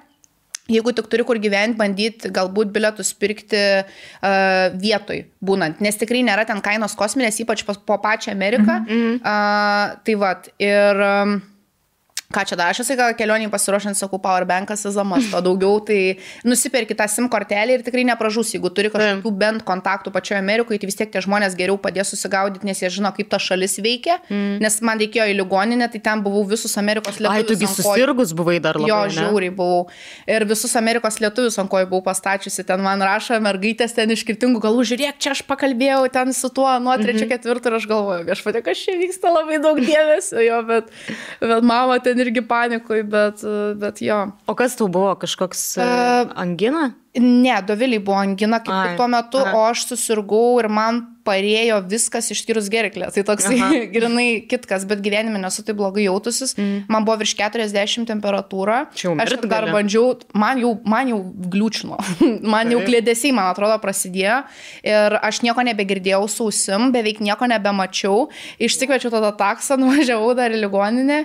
Jeigu tik turi kur gyventi, bandyti galbūt bilietus pirkti uh, vietoj būnant, nes tikrai nėra ten kainos kosminės, ypač pas, po pačią Ameriką. Mm -hmm. uh, tai vad, ir um, ką čia dar, aš esu gal kelioniai pasiruošiant, sakau, powerbankas įzamas, o daugiau tai nusipirki tą SIM kortelę ir tikrai nepražus, jeigu turi kažkokių bent kontaktų pačioje Amerikoje, tai vis tiek tie žmonės geriau padės susigaudyti, nes jie žino, kaip ta šalis veikia, mm. nes man reikėjo į ligoninę, tai ten buvau visus Amerikos lietuvius. Ai, tugi susirgus buvai dar labai. Jo, žiauriai buvau. Ir visus Amerikos lietuvius ant kojų buvau pastačiusi, ten man rašo mergaitės ten iš skirtingų galų, žiūrėk, čia aš pakalbėjau ten su tuo nuo trečio, mm -hmm. ketvirto ir aš galvoju, viešpatė, kas čia vyksta labai daug dėmesio, jo, bet, bet mama ten irgi panikui, bet, bet jo. O kas tau buvo, kažkoks uh, angina? Ne, Doviliai buvo angina kaip Ai, tik tuo metu, aha. o aš susirgau ir man parėjo viskas išskyrus geriklę. Tai toks grinai kitkas, bet gyvenime nesu taip blogai jautusis. Mm. Man buvo virš 40 temperatūra. Čia aš dar gali. bandžiau, man jau, man jau gliūčino, man jau klėdėsiai, man atrodo, prasidėjo. Ir aš nieko nebegirdėjau sausim, beveik nieko nebemačiau. Išsikviečiau tada taksą, nuvažiavau dar į ligoninę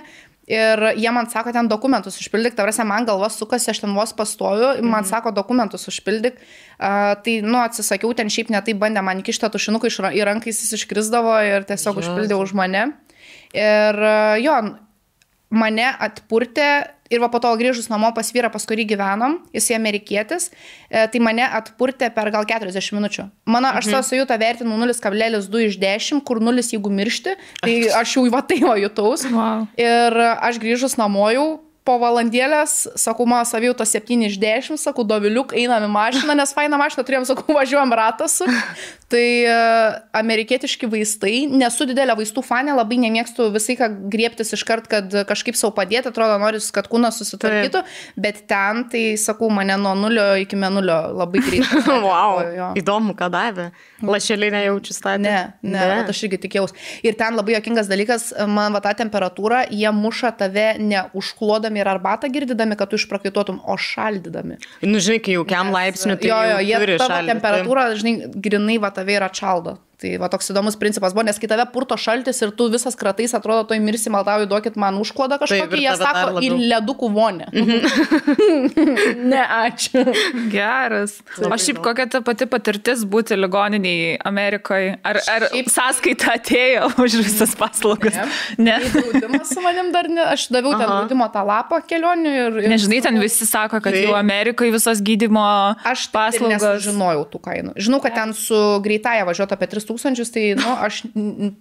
Ir jie man sako, ten dokumentus užpildyk, tavrasi, man galvas sukasi, aš ten vos pastoju, man mhm. sako, dokumentus užpildyk. Uh, tai, nu, atsisakiau, ten šiaip netai bandė man įkištą tušinuką į ranką, jis iškrisdavo ir tiesiog užpildė už mane. Ir uh, jo, mane atpurtė ir va po to grįžus namo pas vyrą, pas kurį gyvenom, jis amerikietis, e, tai mane atpurtė per gal 40 minučių. Mano, aš mhm. savo sajutą vertinu 0,2 iš 10, kur 0 jeigu miršti, tai aš jau va tai va jutaus. Wow. Ir aš grįžus namo jau po valandėlės, sakau, mano savijauta 7 iš 10, sakau, doviliuk, einam į mašiną, nes faina mašina turėjom, sakau, važiuojam ratas. Tai uh, amerikietiški vaistai, nesu didelė vaistų fanė, labai nemėgstu visai ką griebtis iš kart, kad kažkaip savo padėti, atrodo, noriu, kad kūnas susitvarkytų, Taip. bet ten, tai sakau, mane nuo nulio iki menulio labai greitai. wow, jo. įdomu, ką davė. Lašeliai nejaučiu statyti. Ne, ne, ne. aš irgi tikėjausi. Ir ten labai jokingas dalykas, man va tą temperatūrą, jie muša tave ne užklodami ir arbatą girdydami, kad tu išprakaituotum, o šaldydami. Nu, žinai, kai jau kiam laipsniu, tai jo, jo, jie tavo temperatūrą, žinai, grinai va tave yra čaldo. Tai va toks įdomus principas buvo, nes kai tave purto šaltis ir tu visas kratais atrodo, to įmirsi, maldauju, duokit man užklodą kažkokį, jie sako, į ledukų vonę. Mhm. ne, ačiū. Geras. O šiaip kokia ta pati patirtis būti ligoniniai Amerikoje? Ar, ar šiaip... sąskaita atėjo už visas paslaugas? Ne. ne. Draudimas su manim dar ne, aš daviau ten draudimo tą lapą kelionių ir... ir Nežinai, ten visi sako, kad tai... jau Amerikoje visos gydymo aš paslaugos. Aš žinojau tų kainų. Žinau, kad ten su greitaja važiuotų apie 3000 tūkstančius, tai, nu, aš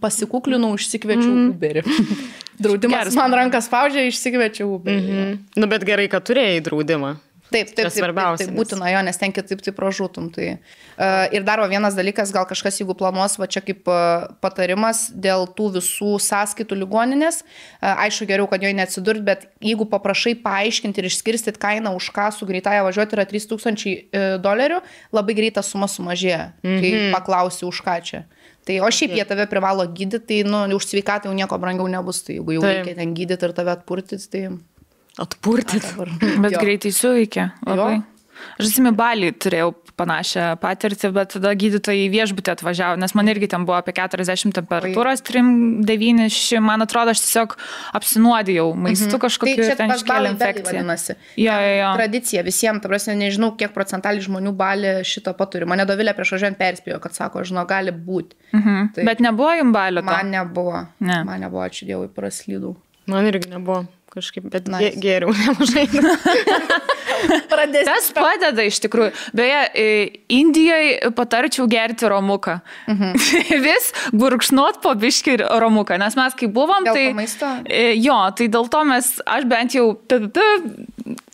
pasikuklinau, išsikviečiau mm. Uberį. Draudimas Geras. man rankas spaudžia, išsikviečiau Uberį. Mm -hmm. Nu, bet gerai, kad turėjai draudimą. Taip, taip, taip, taip, taip būtina jo, nes ten kitaip tai pražūtum. Tai, uh, ir dar vienas dalykas, gal kažkas, jeigu planuos, va čia kaip uh, patarimas dėl tų visų sąskaitų ligoninės, uh, aišku, geriau, kad joje neatsidurt, bet jeigu paprašai paaiškinti ir išskirstyti kainą, už ką su greitąją važiuoti yra 3000 uh, dolerių, labai greita suma sumažėja, mm -hmm. kai mhm. paklausi, už ką čia. Tai, o šiaip jie tave privalo gydyti, tai nu, už sveikatą jau nieko brangiau nebus, tai jeigu jau Taip. reikia ten gydyti ir tave atpurtyti, tai... Atpurtyti. Bet greitai suveikia. Labai. Jo. Aš atsimenu, balį turėjau panašią patirtį, bet tada gydytojai viešbutį atvažiavo, nes man irgi ten buvo apie 40 temperatūros, 3-9, man atrodo, aš tiesiog apsinuodėjau maistu mhm. kažkokiu tai ten iškėlė infekciją. Jo, jo, jo. Tradicija visiems, ta prasme, nežinau, kiek procentaliai žmonių balį šito paturi. Mane dovilė prieš važiuojant perspėjo, kad sako, žinau, gali būti. Mhm. Tai, bet nebuvo jums balio? Man nebuvo. Ne. Man nebuvo, ačiū Dievui, praslydau. Man irgi nebuvo kažkaip, bet nice. geriau nemažai. Pradės. Tas padeda iš tikrųjų. Beje, Indijoje patarčiau gerti romuką. Mhm. Vis gurkšnot po biškį romuką, nes mes kai buvom, dėl tai... Maisto? Jo, tai dėl to mes, aš bent jau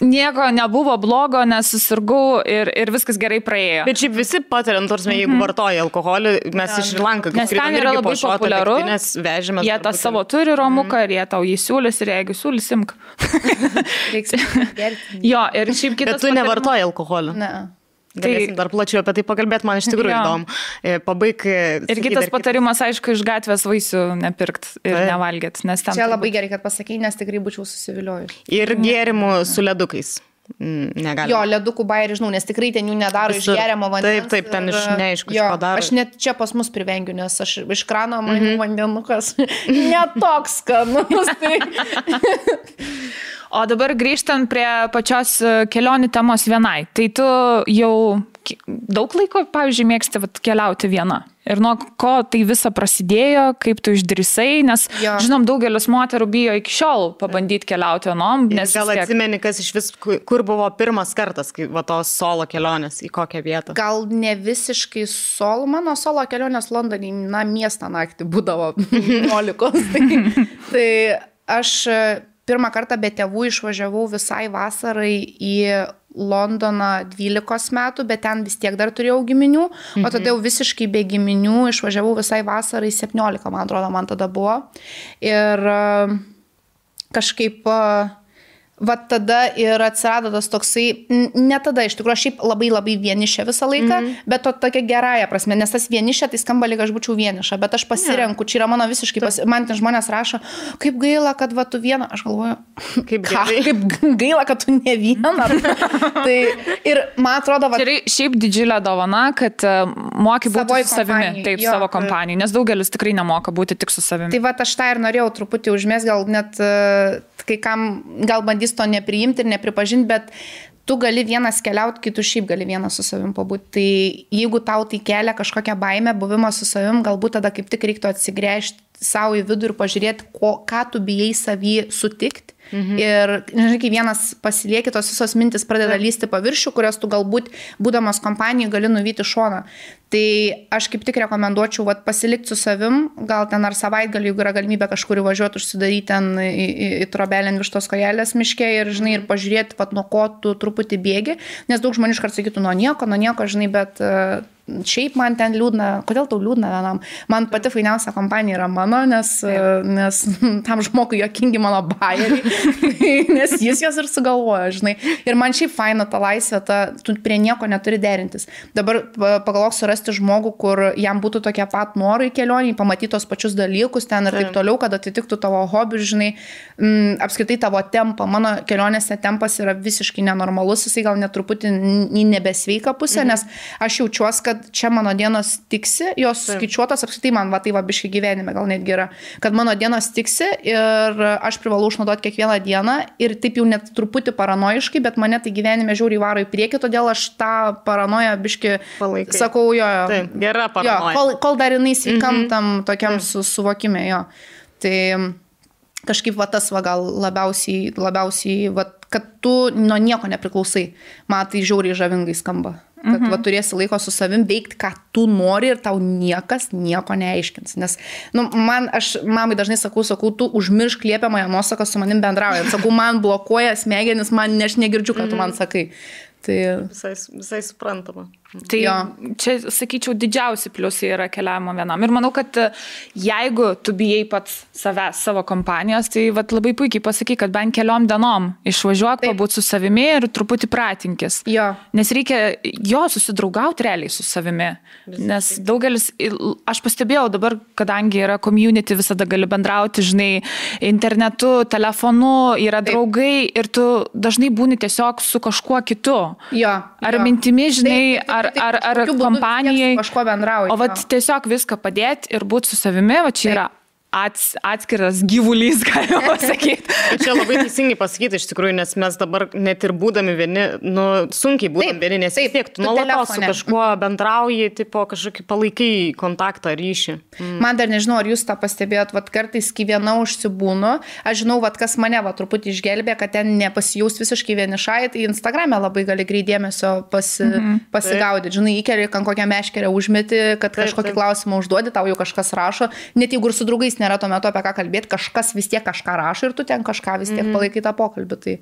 nieko nebuvo blogo, nesusirgau ir, ir viskas gerai praėjo. Bet šiaip visi patiria, nu, nors jeigu mhm. vartoja alkoholį, mes iš Lanką, nes ten yra labai populiaru. Nes vežime. Jie tą savo turi romuką mhm. ir jie tau jį siūlys ir jeigu siūlys, imk. jo, ir šiaip kitas. Bet tu nevartoji alkoholio. Ne. Galėsim tai dar plačiau apie tai pakalbėti, man iš tikrųjų jo. įdomu. E, pabaig. E, ir kitas patarimas, aišku, iš gatvės vaisių nepirkt ir tai. nevalgyti, nes ten. Čia labai gerai, kad pasakai, nes tikrai būčiau susiviliojus. Ir gėrimų su ledukais. Mm, negali. Jo, ledukų bairį žinau, nes tikrai ten jų nedaro iš geriamo vandens. Taip, taip, ten iš neaišku, jo, padaro. Aš net čia pas mus privengiu, nes aš iš krano man mm -hmm. vandenukas netoks skanus. Tai... O dabar grįžtant prie pačios e, kelionių temos vienai. Tai tu jau daug laiko, pavyzdžiui, mėgsti vat, keliauti viena. Ir nuo ko tai visa prasidėjo, kaip tu išdrysai, nes, Jo. žinom, daugelis moterų bijo iki šiol pabandyti keliauti vienom, nes Gal tiek- atsimeni, kas iš vis, ku- kur buvo pirmas kartas, kai va tos solo kelionės, į kokią vietą? Gal ne visiškai solo, mano solo kelionės Londonį, na, miestą naktį būdavo 11. Tai, tai aš e, pirmą kartą be tėvų išvažiavau visai vasarai į Londoną 12 metų, bet ten vis tiek dar turėjau giminių, o tada jau visiškai be giminių išvažiavau visai vasarai 17, man atrodo, man tada buvo. Ir e, kažkaip e, Va tada ir atsirado tas toksai, ne tada, iš tikrųjų, šiaip labai labai vienišė visą laiką, mm -hmm. bet to tokia gerąją prasme, nes tas vienišė, tai skamba lyg aš būčiau vieniša, bet aš pasirenku, čia yra mano visiškai, pasi... man ten žmonės rašo, kaip gaila, kad va tu viena, aš galvoju, Kaip ką, kaip gaila, kad tu ne viena. tai ir man atrodo, va, Tai šiaip didžiulė dovana, kad e, moki būti su savimi, taip, jo. savo kompanijai, nes daugelis tikrai nemoka būti tik su savimi. Tai va, aš tą ir norėjau truputį užmės, gal net e, kai kam gal bandys to nepriimti ir nepripažinti, bet tu gali vienas keliauti, kai tu šiaip gali vienas su savim pabūti. Tai jeigu tau tai kelia kažkokią baimę buvimo su savim, galbūt tada kaip tik reiktų atsigręžti savo į vidų ir pažiūrėti, ko, ką tu bijai savį sutikti. Mhm. Ir, nežinai, kai vienas pasilieki, tos visos mintis pradeda lysti paviršių, kurias tu galbūt, būdamas kompanijoje, gali nuvyti šoną. Tai aš kaip tik rekomenduočiau vat, pasilikti su savim, gal ten ar savaitgalį, jeigu yra galimybė kažkur važiuoti, užsidaryti ten į, į, į trobelę vištos kojelės miške ir, žinai, ir pažiūrėti, vat, nuo ko tu truputį bėgi, nes daug žmonių iškart sakytų, nuo nieko, nuo nieko, žinai, bet uh, šiaip man ten liūdna, kodėl tau liūdna vienam? Man pati fainiausia kompanija yra mano, nes, nes tam žmogui jokingi mano bairiai, nes jis jas ir sugalvojo, žinai. Ir man šiaip faina ta laisvė, ta, tu prie nieko neturi derintis. Dabar pa- pagalvok surasti žmogų, kur jam būtų tokie pat norai kelioniai, pamatyti tos pačius dalykus ten ir taip toliau, kad atitiktų tavo hobius, žinai, m, apskritai tavo tempą. Mano kelionėse tempas yra visiškai nenormalus, jisai gal netruputį į nebesveiką pusę, mhm. nes aš jaučiuosi, kad čia mano dienos tiksi, jos Taip. skaičiuotos apskritai man va tai va biškai gyvenime gal netgi yra, kad mano dienos tiksi ir aš privalau išnaudoti kiekvieną dieną ir taip jau net truputį paranoiškai, bet mane tai gyvenime žiauriai varo į priekį, todėl aš tą paranoją biškai Palaikai. sakau jo. jo. Taip, gera Jo, paranoja. kol, kol dar jinai sveikam mhm. tam tokiam su, suvokime jo. Tai kažkaip va tas va gal labiausiai, labiausiai va, kad tu nuo nieko nepriklausai. Man tai žiauriai žavingai skamba. Kad mhm. va, turėsi laiko su savim veikti, ką tu nori ir tau niekas nieko neaiškins. Nes, nu, man, aš mamai dažnai sakau, sakau, tu užmiršk liepiamąją nuosaką su manim bendraujant. Sakau, man blokuoja smegenis, man, ne, aš negirdžiu, ką tu man sakai. Tai Visai, visai suprantama. Tai Jo. čia, sakyčiau, didžiausi pliusai yra keliavimo vienam. Ir manau, kad e, jeigu tu bijai pats savęs, savo kompanijos, tai vat, labai puikiai pasakai, kad bent keliom dienom išvažiuok, pabūt su savimi ir truputį pratinkis. jo. Nes reikia jo susidraugauti realiai su savimi. Nes daugelis, aš pastebėjau dabar, kadangi yra community, visada gali bendrauti, žinai, internetu, telefonu, yra Taip. draugai ir tu dažnai būni tiesiog su kažkuo kitu. Jo, Ar jo. mintimi, žinai, Taip, taip, ar, ar, ar kompanijai. su kažkuo bendrauji, O vat jo. tiesiog viską padėti ir būti su savimi, va čia Taip. yra ats, atskiras gyvulys, galima pasakyti. Ir Čia labai teisingai pasakyti iš tikrųjų, nes mes dabar net ir būdami vieni, nu, sunkiai būdami Taip, vieni, nes taip, tiek tu nuolatos su kažkuo bendrauji, tipo kažkokį palaikai kontaktą, ryšį. Mm. Man dar nežinau, ar jūs tą pastebėjot, vad kartais, kai viena užsibūnu, aš žinau, vad kas mane va truputį išgelbė, kad ten nepasijaus visiškai vienišai, tai Instagram'e labai gali greit dėmesio pasi, mm. -hmm. pasigaudyti. Žinai, įkeli, kokią meškerę užmeti, kad Taip, kažkokį taip. klausimą užduodi, tau jau kažkas rašo, net jeigu ir su draugais nėra tuo metu apie ką kalbėti, kažkas vis tiek kažką rašo ir tu ten kažką vis tiek -hmm. palaikai tą pokalbį. Tai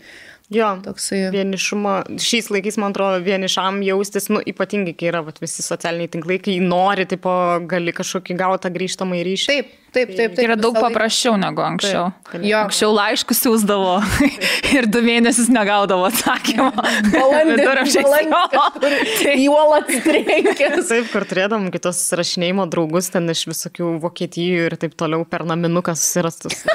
Jo, toksai... vienišumą, šiais laikais, man atrodo, vienišam jaustis, nu, ypatingai, kai yra vat, visi socialiniai tinklai, kai nori, tipo, gali kažkokį gautą grįžtamą į ryšį. Taip, taip, taip. taip Tai yra daug paprasčiau negu anksčiau. Taip, Jo. Anksčiau laiškus siūsdavo ir du mėnesius negaudavo atsakymą. Balandį, Viduramžiais. balandį Jo. kažkur į uolą atsitrenkęs. Taip, kur turėdam kitos rašinėjimo draugus ten iš visokių Vokietijų ir taip toliau per naminuką susirastus.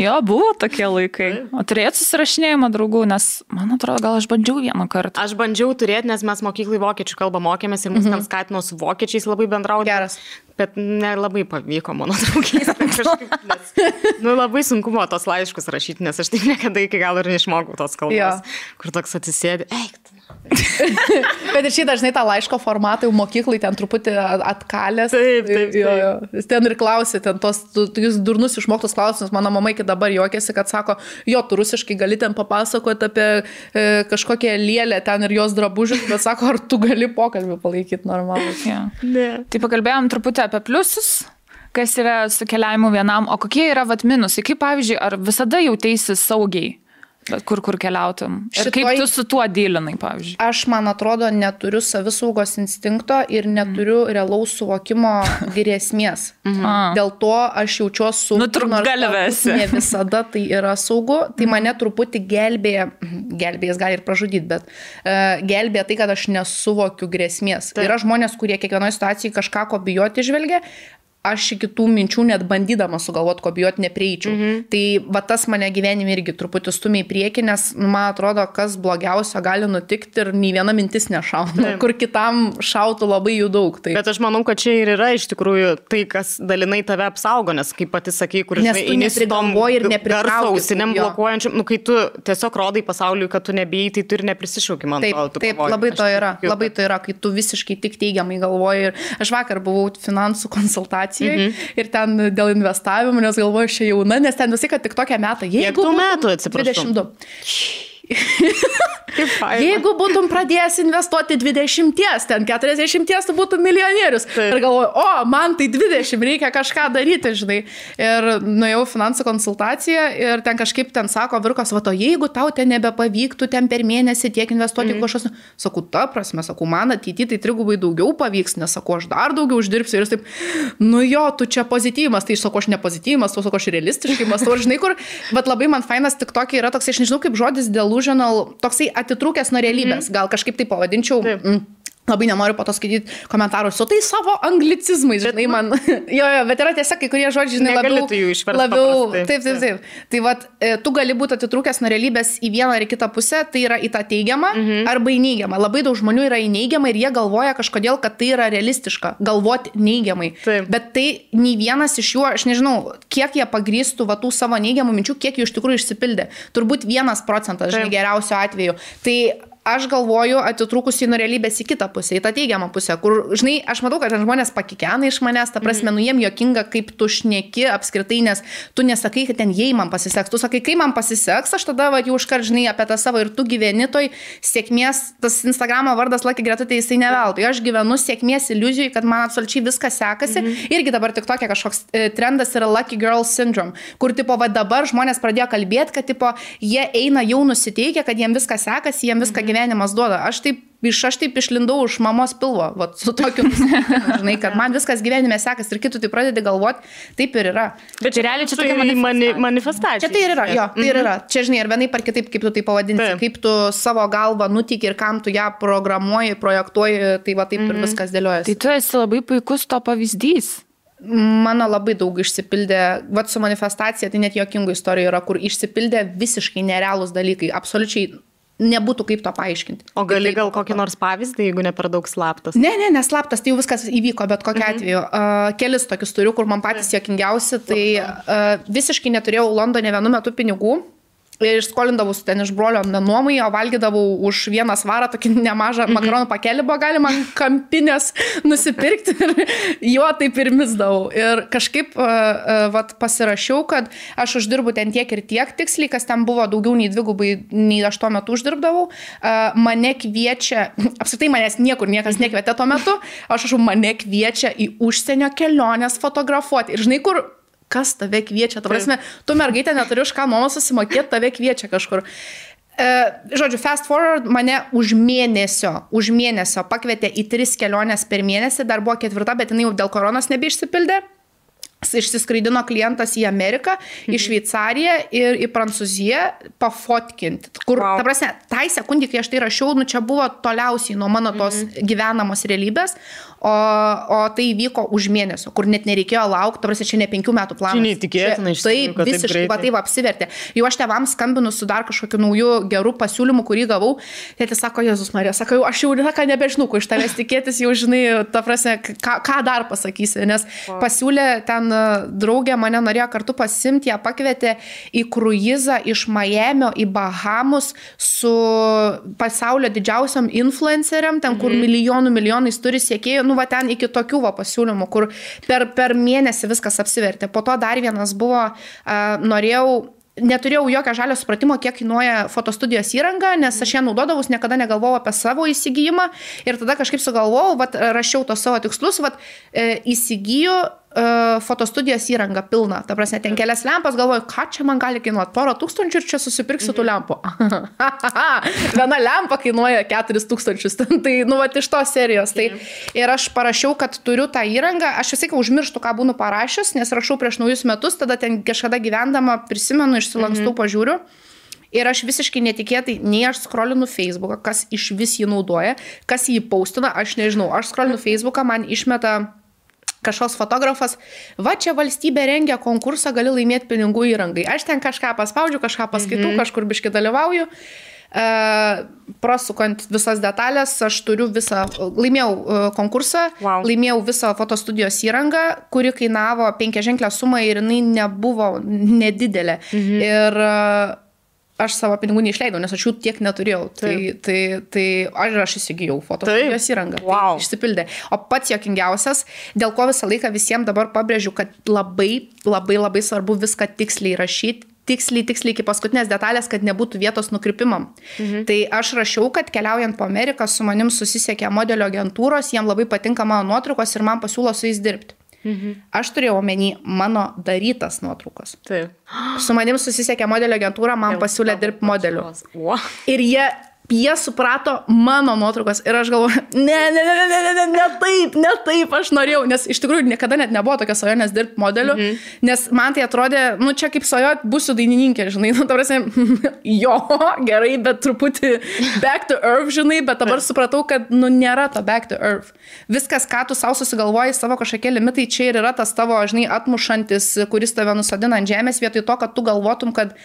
Jo, buvo tokie laikai. O turėjot susirašinėjimą draugų, nes, man atrodo, gal aš bandžiau vieną kartą. Aš bandžiau turėti, nes mes mokyklai vokiečių kalbą mokėmės ir mus ten skatino su vokiečiais labai bendrauti. Geras. Bet nelabai pavyko mano kažkaip. Nes, nu, labai sunku buvo tos laiškus rašyti, nes aš taip niekada iki galo ir neišmokau tos kalbos. Jo. Kur toks atsisėdi, eik, Bet ir šį dažnai tą laiško formatą jau mokyklai ten truputį atkalęs. Taip, taip, Jo, jo. Jis ten ir klausė, ten tos tu- tokius durnus išmoktus klausimus. Mano mama iki dabar juokėsi, kad sako, jo, tu rusiškai gali ten papasakoti apie e, kažkokią lėlę ten ir jos drabužius, bet sako, ar tu gali pokalbį palaikyti normalų. Yeah. Ne. Tai pakalbėjom truputį apie pliusus, kas yra su keliavimu vienam, o kokie yra vat minusai. Kaip pavyzdžiui, ar visada jautėsi saugiai, kur kur keliautum? Ir Šitoj- kaip tu su tuo dylinai, pavyzdžiui? Aš, man atrodo, neturiu savisaugos instinkto ir neturiu realaus suvokimo grėsmės. A. Dėl to aš jaučiuosi. Nutrūktgalvė nors esi. galbūt Ne visada tai yra saugu. Tai mane truputį gelbėja, gelbėjas gali ir pražudyti, bet uh, gelbėja tai, kad aš nesuvokiu grėsmės. Tai yra žmonės, kurie kiekvienoje situacijoje kažką ko bijoti žvelgia. Aš iki tų minčių net bandydama sugalvoti, ko bijoti, neprieičiau. Mhm. Tai va tas mane gyvenime irgi truputį stumia į priekį, nes nu, man atrodo, kas blogiausio gali nutikti ir nei viena mintis nešauna, kur kitam šautų labai jų daug. Tai... Bet aš manau, kad čia ir yra iš tikrųjų tai, kas dalinai tave apsaugo, nes kaip pati sakai, kur žinai, neprigalvoji ir nepritrauki, ausiniam blokuojančiam, nu kai tu tiesiog rodai pasauliui, kad tu nebijai, tai tu ir neprisišauki, man Taip, tu taip kovoji. labai to yra. tikiu, Labai to yra, kai tu visiškai tik teigiamai galvoji. Ir aš vakar buvau finansų konsultacijoje mm. -hmm. ir ten dėl investavimo, nes galvoju, aš čia jauna, nes ten visi, kad tik tokia metą. Kiek tų metų, atsiprašau? 22. Jeigu būtum pradėjęs investuoti 20, ten 40, tu būtum milijonierius. Taip. Ir galvoju, o, man tai 20, reikia kažką daryti, žinai. Ir nuėjau finansų konsultaciją ir ten kažkaip ten sako, virkos, va, o jeigu tau ten nebepavyktų ten per mėnesį tiek investuoti mm. kažkas, sakau, ta prasme, sakau, man ateityje tai trigubai daugiau pavyks, nes sakau, aš dar daugiau uždirbsiu. Ir jis taip, nu jo, tu čia pozityvas, tai aš sakau, aš ne pozityvas, tu sakau, aš realistiškai mąstau, žinai, kur, bet labai man fainas tik tokia yra toks, aš nežinau kaip žodis delusional, toksai atitrūkęs nuo realybės, gal kažkaip tai pavadinčiau. Taip. Labai nenoriu po to skaityti komentarus, su tai savo anglicizmais, žinai, man. jo, jo, bet yra tiesiog kai kurie žodžiai, žinai, Negali labiau. jų išverst labiau paprastai. taip, taip, taip. Tai vad, tu gali būti atitrūkęs nuo realybės į vieną ar kitą pusę, tai yra į tą teigiamą mhm. arba į neigiamą. Labai daug žmonių yra į neigiamą ir jie galvoja kažkodėl, kad tai yra realistiška, galvoti neigiamai. Taip. Bet tai nei vienas iš jų, aš nežinau, kiek jie pagrįstų va, tų savo neigiamų minčių, kiek jų iš tikrųjų išsipildė. Turbūt vienas procentas, žinai, Taip. geriausiu atveju. Tai aš galvoju atitrūkusi nuo realybės į kitą pusę, į tą teigiamą pusę, kur, žinai, aš matau, kad žmonės pakikena iš manęs, ta prasme, mm. nu jiem jokinga, kaip tu šneki apskritai, nes tu nesakai, kad ten jei man pasiseks, tu sakai, kai man pasiseks, aš tada va, jau užkart žinai apie tą savo ir tu gyveni toj sėkmės, tas Instagramo vardas Lucky Greta, tai jisai neveltui, aš gyvenu sėkmės iliuzijai, kad man absoliučiai viskas sekasi. Mm. Irgi dabar tik tokia kažkoks e, trendas yra Lucky Girl Syndrome, kur tipo va dabar žmonės pradėjo kalbėti, kad tipo jie eina jau nusiteikę, kad jiem viskas sekasi, jiem viską gyvenimas duoda. Aš taip iš aš taip išlindau iš mamos pilvo, vat, su tokiu, žinai, kad man viskas gyvenime sekasi ir kitų tai pradedi galvoti, taip ir yra. Bet čia realiai čia tokia mani, mani, manifestacija. manifestacija. Čia tai ir yra, jo, tai ir yra. Čia, žinai, ir vienai par kitaip, kaip tu tai pavadinsi, Taip. kaip tu savo galvą nutik ir kam tu ją programuoji, projektuoji, tai va taip ir viskas dėliojasi. Tai tu esi labai puikus to pavyzdys. Mano labai daug išsipildė, vad su manifestacija, tai net jokingų istorijų yra, kur išsipildė visiškai nerealūs dalykai, absoliučiai nebūtų kaip to paaiškinti. O gali Kitaip. gal kokį nors pavyzdį, jeigu ne per daug slaptas? Ne, ne, neslaptas, tai jau viskas įvyko, bet kokiu mhm. atveju. Uh, kelis tokius turiu, kur man patys jokingiausi, tai uh, visiškai neturėjau Londone vienu metu pinigų. Ir skolindavau ten iš brolio nuomai, o valgydavau už vieną svarą tokį nemažą Mhm. makaronų pakelį, buvo galima kampinės nusipirkti ir juo taip ir misdavau. Ir kažkaip uh, uh, vat, pasirašiau, kad aš uždirbu ten tiek ir tiek tiksliai, kas ten buvo daugiau nei dvigubai, nei aš tuo metu uždirbdavau. Uh, mane kviečia, apskritai manęs niekur niekas nekvietė tuo metu, aš aš mane kviečia į užsienio keliones fotografuoti. Ir žinai, kur kas tave kviečia. Ta prasme, tu mergaitė neturi už ką nuomos susimokėti, tave kviečia kažkur. E, žodžiu, fast forward mane už mėnesio, už mėnesio pakvietė į tris keliones per mėnesį, dar buvo ketvirta, bet jinai jau dėl koronos nebeišsipildė. Išsiskraidino klientas į Ameriką, į Šveicariją ir į Prancūziją pafotkinti. Kur, Wow. ta prasme, tai sekundį, kai aš tai rašiau, nu čia buvo toliausiai nuo mano tos gyvenamos realybės. O, o tai įvyko už mėnesio, kur net nereikėjo laukti, tarsi čia ne penkių metų planas. Čia neįtikėtina, iš tikrųjų. Taip, visiškai, va taip apsivertė. Jau aš tevams skambinu su dar kažkokiu nauju geru pasiūlymu, kurį gavau. Tėtis sako, Jėzus Marija, sako, jau, aš jau ką nebežinau, ko iš tavęs tikėtis, jau žinai, ta prasme, ką, ką dar pasakysi. Nes pasiūlė ten e, draugė mane norėjo kartu pasimti, ją pakvietė į kruizą iš Miami į Bahamus su pasaulio didžiausiam influenceriam, ten kur mhm. milijonų milijonais turi siekėjų, nu va ten iki tokių va pasiūlymų, kur per, per mėnesį viskas apsivertė. Po to dar vienas buvo, uh, norėjau neturėjau jokio žalio supratimo, kiek kainuoja fotostudijos įranga, nes aš ją naudodavus, niekada negalvojau apie savo įsigijimą ir tada kažkaip sugalvojau, vat, rašiau tos savo tikslus, vat, e, įsigiju uh, fotostudijos įrangą pilną. Ta prasme, ten kelias lempas, galvoju, ką čia man gali kainuoti, porą tūkstančių ir čia susipirksiu tų lempų. Viena lempa kainuoja 4 tūkstančius. tai, nu, va, iš tos serijos. Tai, ir aš parašiau, kad turiu tą įrangą, aš visai užmirštu, ką būnu parašęs, nes rašau prieš naujus metus, tada ten kažkada gyvendama prisimenu, išsilankstau, mhm. pažiūriu. Ir aš visiškai netikėtai, nei aš skrolinu Facebooką, kas iš vis jį naudoja, kas jį paustina, aš nežinau. Aš skrolinu Facebooką, man išmeta kažkoks fotografas, va čia valstybė rengia konkursą, gali laimėti pinigų įrangai. Aš ten kažką paspaudžiu, kažką paskaitau, mhm. kažkur biški dalyvauju. Uh, prosukant visas detalės, aš turiu visą, laimėjau uh, konkursą, wow. laimėjau visą fotostudijos įrangą, kuri kainavo penkiaženklę sumą ir jinai nebuvo nedidelė. Mhm. Ir aš savo pinigų neišleidau, nes aš jų tiek neturėjau. Tai, Taip. tai, tai, tai aš, aš įsigijau fotografijos įrangą. Tai wow. Tai išsipildė. O pats jokingiausias, dėl ko visą laiką visiems dabar pabrėžiu, kad labai, labai, labai svarbu viską tiksliai rašyti. Tiksliai, tiksliai iki paskutinės detalės, kad nebūtų vietos nukrypimam. Mhm. Tai aš rašiau, kad keliaujant po Ameriką su manim susisiekė modelio agentūros, jiem labai patinka mano nuotraukos ir man pasiūlo su jais dirbti. Mhm. Aš turėjau omeny mano darytas nuotraukas. Taip. Su manim susisiekė modelio agentūra, man pasiūlė dirbti modeliu. Ir jie jie suprato mano nuotraukas ir aš galvoju, ne, ne, ne, ne, ne, ne, ne taip, ne taip aš norėjau, nes iš tikrųjų niekada net nebuvo tokia svajonės dirbti modeliu, mm -hmm. nes man tai atrodė, nu čia kaip svajot, būsiu dainininkė, žinai, nu tavasi, jo, gerai, bet truputį back to earth, žinai, bet dabar supratau, kad, nu nėra to back to earth. Viskas, ką tu savo susigalvoji, savo kažkokie limitai, čia ir yra tas tavo, žinai, atmušantis, kuris tave nusadina ant žemės, vietoj to, kad tu galvotum, kad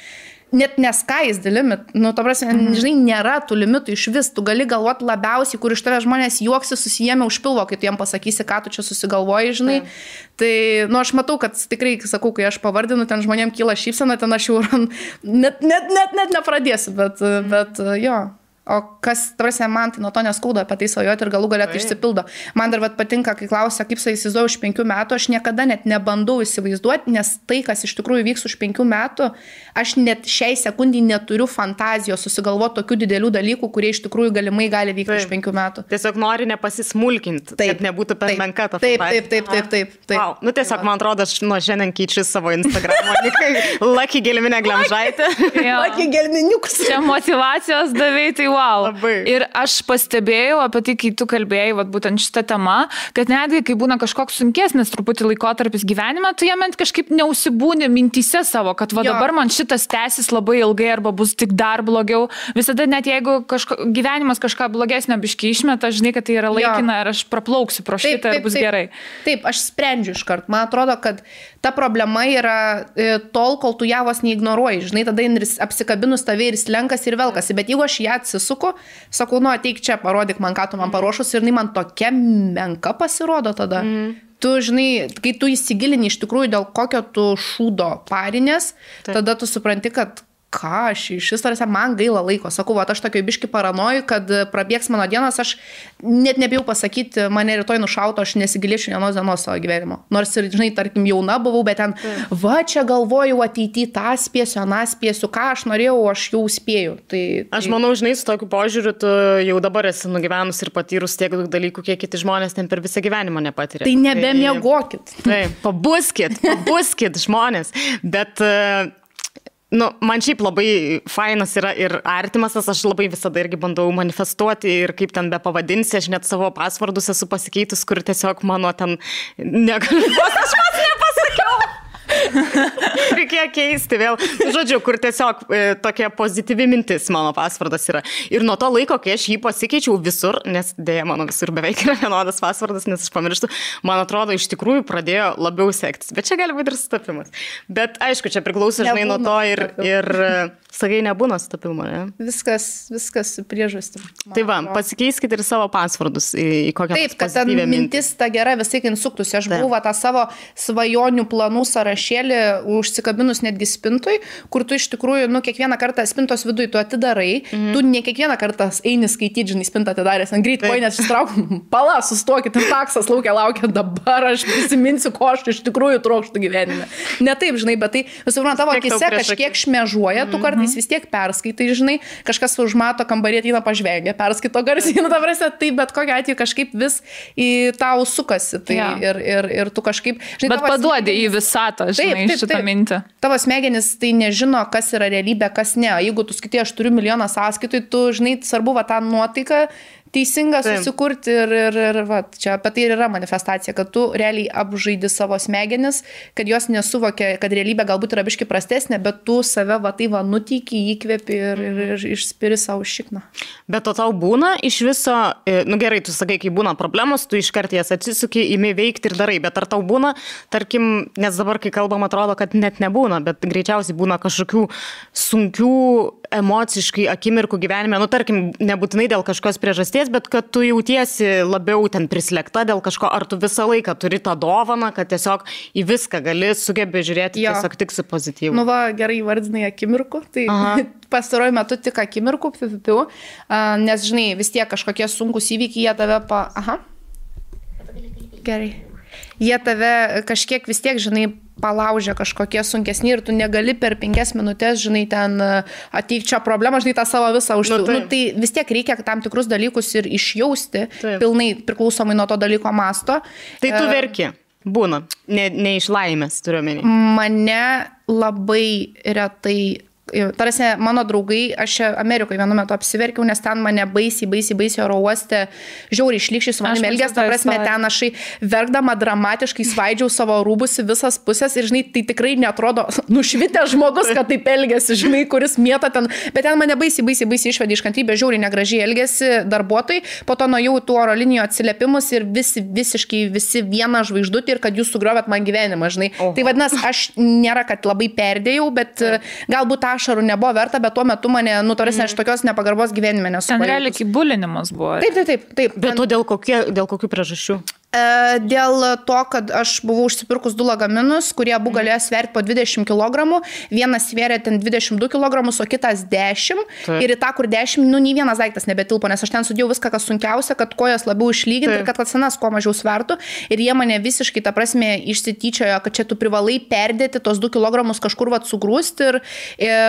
net neskais the limit, nu, to prasme, mhm. žinai, nėra tų limitų iš vis, tu gali galvoti labiausiai, kur iš tavęs žmonės juoksi susijėmė už pilvo, kai tu jiem pasakysi, ką tu čia susigalvoji, žinai. Mhm. Tai, nu, aš matau, kad tikrai, sakau, kai aš pavardinu, ten žmonėm kyla šypsena, ten aš jau net, net, net, net nepradėsiu, bet, mhm. bet jo. O kas, tarsi, man tai nuo to neskauda apie tai svajoti ir galų galėtų tai išsipildo. Man dar vat, patinka, kai klausia, kaip sa įsivaizduoju už penkių metų, aš niekada net nebandau įsivaizduoti, nes tai, kas iš tikrųjų vyks už penkių metų, aš net šiai sekundį neturiu fantazijos susigalvoti tokių didelių dalykų, kurie iš tikrųjų galimai gali vykti taip. už penkių metų. Tiesiog nori nepasismulkinti, taip, kad nebūtų per taip, menka ta taip, taip, taip, taip, taip, taip. Wow. Nu tiesiog, man atrodo, aš nuo šiandien keičiu savo Instagramą. Laki gelminė glemžaitė. Laki gelminiukus. Čia motivacijos davėjai, tai wow. Labai. Ir aš pastebėjau apie tai, kai tu kalbėjai, vat, būtent šitą temą, kad netgi kai būna kažkoks sunkesnis truputį laikotarpis gyvenime, tu jame kažkaip neusibūni mintise savo, kad va jo. dabar man šitas tęsis labai ilgai arba bus tik dar blogiau. Visada net jeigu kažko, gyvenimas kažką blogesnio biški išmeta, žinai, kad tai yra laikina jo. ir aš praplauksiu pro šitą taip, taip, ir bus taip, gerai. Taip, aš sprendžiu iš karto. Man atrodo, kad ta problema yra e, tol, kol tu ją vos neignoruoji. Žinai, tada jis apsikabinus tave ir slenkas ir velkasi. Bet jeigu aš ją atsisuku, sakau, nu ateik čia, parodyk man, ką tu man paruošus ir jinai man tokia menka pasirodo tada. Mm. Tu žinai, kai tu įsigilini iš tikrųjų dėl kokio tu šūdo parinės, Taip. tada tu supranti, kad ką aš iš vis, tarsi man gaila laiko. Sakau, va, aš tokio biški paranoju, kad prabėgs mano dienas, aš net nebijau pasakyti, mane rytoj nušauto, aš nesigilėčiau vienos dienos savo gyvenimo. Nors ir, žinai, tarkim, jauna buvau, bet ten, mm. va, čia galvoju ateityje tą spėsiu, aną spėsiu, ką aš norėjau, aš jau spėju. Tai, tai... Aš manau, žinai, su tokiu požiūriu tu jau dabar esi nugyvenus ir patyrus tiek daug dalykų, kiek kiti žmonės ten per visą gyvenimą nepatyrė. Tai nebemiegokit. Tai, taip, pabuskit, pabuskit žmonės. Bet uh, Nu, man šiaip labai fainas yra ir artimas, aš labai visada irgi bandau manifestuoti ir kaip ten be pavadinsi, aš net savo pasvardus esu pasikeitus, kur tiesiog mano ten negaliu. Aš pats nepasakiau. Reikėjo keisti vėl. Žodžiu, kur tiesiog e, tokia pozityvi mintis mano pasvardas yra. Ir nuo to laiko, kai aš jį pasikeičiau visur, nes dėja mano visur beveik yra vienodas pasvardas, nes aš pamirštu, man atrodo, iš tikrųjų pradėjo labiau sektis. Bet čia gali būti ir sutapimas. Bet aišku, čia priklauso, žinai, nuo to ir, ir e, sakai, nebūna sutapimo, ne? Viskas, viskas priežastim. Tai va, pasikeiskite ir savo pasvardus į, į kokią Taip, kad ta mintis ta gera visai insuktųsi. Aš Taip. buvau tą savo svajonių planų sąrašėlį užsikabinus netgi spintui, kur tu iš tikrųjų, nu, kiekvieną kartą spintos viduje tu atidarai, mm. tu ne kiekvieną kartą eini skaityti, žinai, spintą atidaręs ant greit koinės ištrauk, pala, sustokit, taksas laukia, laukia, dabar aš prisiminsiu, ko aš iš tikrųjų trokštų gyvenime. Ne taip, žinai, bet tai, visų pirma, tavo akise kažkiek šmežuoja, tu kartais vis tiek perskaitai, žinai, kažkas užmato kambarį ateina pažvengia, perskaito garsiai, nu, ta prasme, tai bet kokia atveju kažkaip vis į tau sukasi. Tai Jo. ir, ir, ir tu kažkaip, žinai, Bet paduodi į visatą, žinai, taip, šitą taip. mintį. Tavo smegenys tai nežino, kas yra realybė, kas ne. Jeigu tu skaitai, aš turiu milijoną sąskaitų, tu, žinai, svarbu va tą nuotaiką teisingą Taip. susikurti ir, ir, ir va, čia apie tai ir yra manifestacija, kad tu realiai apžaidi savo smegenis, kad jos nesuvokia, kad realybė galbūt yra biški prastesnė, bet tu save va tai va nutyki, įkvėpi ir, ir, ir išspiri savo šikną. Bet to tau būna iš viso, e, nu gerai, tu sakai, kai būna problemos, tu iškart jas atsisuki, imi veikti ir darai, bet ar tau būna, tarkim, nes dabar, kai kalbam, atrodo, kad net nebūna, bet greičiausiai būna kažkokių sunkių emociškai akimirkų gyvenime, nu tarkim, nebūtinai dėl kažkokios priežasties, bet kad tu jautiesi labiau ten prislėgta dėl kažko, ar tu visą laiką turi tą dovaną, kad tiesiog į viską gali sugebė žiūrėti Jo. tiesiog tik su pozityvu. Nu, va, gerai vardinai akimirkų. Tai pastaruoju metu tik akimirkų, piu, piu, piu, a, nes, žinai, vis tiek kažkokie sunkus įvykiai, jie tave pa... Aha. Gerai. Jie tave kažkiek vis tiek, žinai, palaužia kažkokie sunkesni ir tu negali per penkias minutės, žinai, ten ateik čia problemą, žinai, tą savo visą užpildyti. Nu, Nu, tai vis tiek reikia tam tikrus dalykus ir išjausti, Taip. pilnai priklausomai nuo to dalyko masto. Tai tu E, verki. Būna. Ne, ne iš laimės, turiu menį. mane labai retai. Tarsi mano draugai, aš Amerikoje vienu metu apsiverkiau, nes ten mane baisiai, baisiai, baisiai oro uoste, žiauriai išlikščiai su manimi elgės, ta tą prasme, ten aš verkdama dramatiškai svaidžiau savo rūbus į visas pusės ir, žinai, tai tikrai netrodo nušvitęs žmogus, kad taip elgesi, žinai, kuris mėta ten, bet ten mane baisiai, baisiai, baisiai išvedė iš kantrybės, žiauriai negražiai elgesi darbuotojai, po to nuėjau tų oro linijų atsiliepimus ir visi, visiškai visi vieną žvaigždutį ir kad jūs sugriovėt man gyvenimą, žinai. Oho. Tai vadinasi, aš nėra, kad labai perdėjau, bet galbūt ašarų nebuvo verta, bet tuo metu mane, nu, tarsi aš tokios nepagarbos gyvenime nesu. Ten realiai kaip bulinimas buvo. Taip, taip, taip. taip. Bet to dėl, kokie, dėl kokių priežasčių? E, Dėl to, kad aš buvau užsipirkus du lagaminus, kurie abu galėjo sverti po 20 kg, vienas svėrė ten 22 kg, o kitas 10 Taip. ir į tą, kur 10, nu, nei vienas daiktas nebetilpo, nes aš ten sudėjau viską, kas sunkiausia, kad kojas labiau išlyginti ir kad senas kuo mažiau svertų. Ir jie mane visiškai, ta prasme, išsityčiojo, kad čia tu privalai perdėti tos 2 kg kažkur vat sugrūsti ir, ir,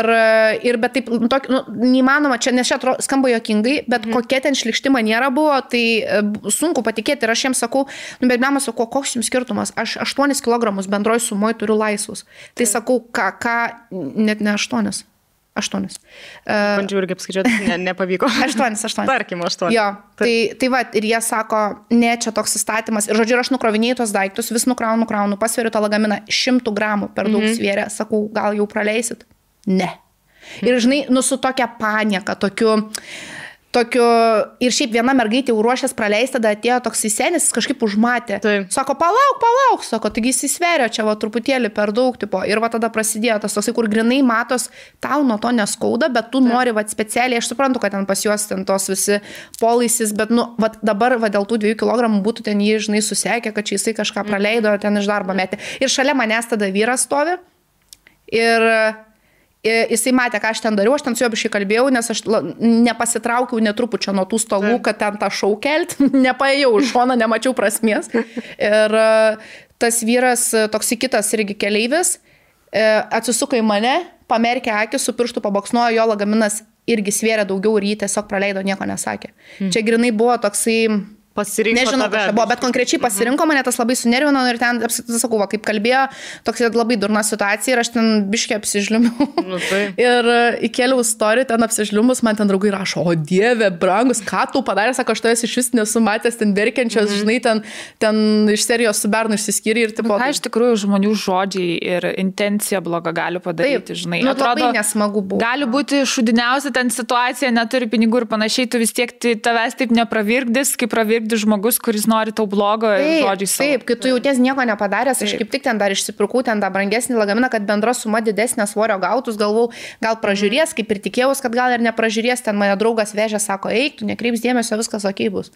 ir bet taip, nu, tok, nu, neįmanoma, čia nes čia atro- skamba jokingai, bet mhm. kokia ten šlikšti maniera buvo, tai e, sunku patikėti ir aš jiems sakau, nu, bet mes sakau, koks jums skirtumas, aš 8 kg bendroji sumoje turiu laisvus. Tai sakau, ką, ką, net ne 8. 8. Uh, Bandžiau irgi apskaičiuoti, ne, nepavyko. 8, 8. Tarkim, aštuoni. Jo, tai, tai va, ir jie sako, ne, čia toks įstatymas. Ir žodžiu, ir aš nukrovinėjau tos daiktus, vis nukraunu, nukraunu, pasveriu tą lagaminą, šimtų gramų per daug mm -hmm. svėrė, sakau, gal jau praleisit? Ne. Ir žinai, nu su tokia panieka, tokiu... Tokiu, ir šiaip viena mergaitė jau ruošęs praleisti, tada atėjo toks įsenis, kažkaip užmatė. Taip. Sako, palauk, palauk, sako, taigi jis įsveria čia va truputėlį per daug, tipo. Ir va tada prasidėjo tas toksai, kur grinai matos, tau nuo to neskauda, bet tu nori va specialiai, aš suprantu, kad ten pas juos ten tos visi polaisis, bet, nu, va dabar va dėl tų dviejų kilogramų būtų ten jį, žinai, susekė, kad čia jisai kažką praleido, ten iš darbo metė. Ir šalia manęs tada vyras stovi. Ir Jisai matė, ką aš ten dariau, aš ten su juo biškai kalbėjau, nes aš nepasitraukiau netrupučio nuo tų stalų, kad ten tą šau kelt, nepaėjau iš šono, nemačiau prasmės. Ir e, tas vyras, e, toks kitas irgi keleivis, e, atsisuko į mane, pamerkė akį, su pirštu paboksnuojo, jo lagaminas irgi svėrė daugiau ir jį tiesiog praleido, nieko nesakė. Hmm. Čia grinai buvo toksai Pasirinko Nežinau, kas čia buvo, bet konkrečiai pasirinko mane, tas labai sunervino ir ten, sakau, kaip kalbėjo, toks labai durna situacija ir aš ten biškiai apsižliumiau. Nu, tai. Ir e, įkėliau istoriją, ten apsižliumus, man ten draugai rašo, o dieve, brangus, ką tu padarė, sako, aš tavęs iš vis nesu matęs ten verkiančios, mm -hmm. žinai, ten, ten iš serijos su Bernu išsiskyrė ir tipo... Nu, ką iš tikrųjų žmonių žodžiai ir intencija bloga gali padaryti, žinai. nu, labai nesmagu buvo. Gali būti šudiniausia ten situacija, neturi pinigų ir panašiai, tu vis tiek tai tavęs taip nepravirkdys, kaip pravirkdys žmogus, kuris nori tau blogo ir žodžiai savo. Taip, kai tu jauties nieko nepadaręs, aš Taip. kaip tik ten dar išsipirkau ten tą brangesnį lagaminą, kad bendra suma didesnė svorio gautus, galvau, gal pražiūrės, kaip ir tikėjausi, kad gal ir nepražiūrės, ten mane draugas vežė, sako, eik, tu nekreips dėmesio, viskas ok bus.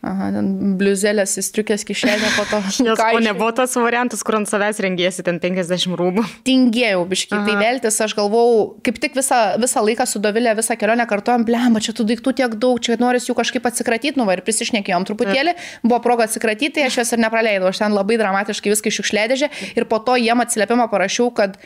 Aha, ten bliuzelės įstriukės kišenė po to. Nes, o nebuvo tas variantas, kur ant savęs rengėsi ten 50 rūbų. tingėjau biškai, tai veltis, aš galvau, kaip tik visą, visą laiką su Dovilė, visą kelionę kartuojam, blemba, čia tų daiktų tiek daug, čia noris jų kažkaip atsikratyti, nu va ir prisišnekėjom truputėlį, buvo proga atsikratyti, tai aš jas ir nepraleidau, aš ten labai dramatiškai viską išiukšlėdėžė ir po to jiem atsiliepimą parašiau, kad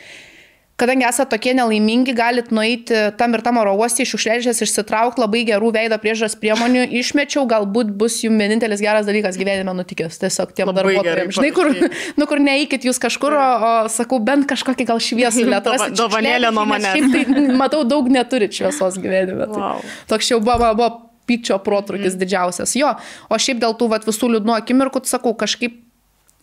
Kadangi esate tokie nelaimingi, galit nueiti tam ir tam oro uostį, iš užleidžias išsitraukti labai gerų veido priežas priemonių, išmečiau, galbūt bus jums vienintelis geras dalykas gyvenime nutikęs. Tiesiog tiem darbuotojams. Žinai, kur, nu, kur neįkit jūs kažkur, o, o sakau, bent kažkokį gal šviesų lietuvių. dovanėlė nuo manęs. Tai, matau, daug neturit šviesos gyvenime. Tai Wow. Toks jau buvo, buvo pykčio protrukis mm. didžiausias. Jo, o šiaip dėl tų vat, visų liūdnų akimirkų, sakau, kažkaip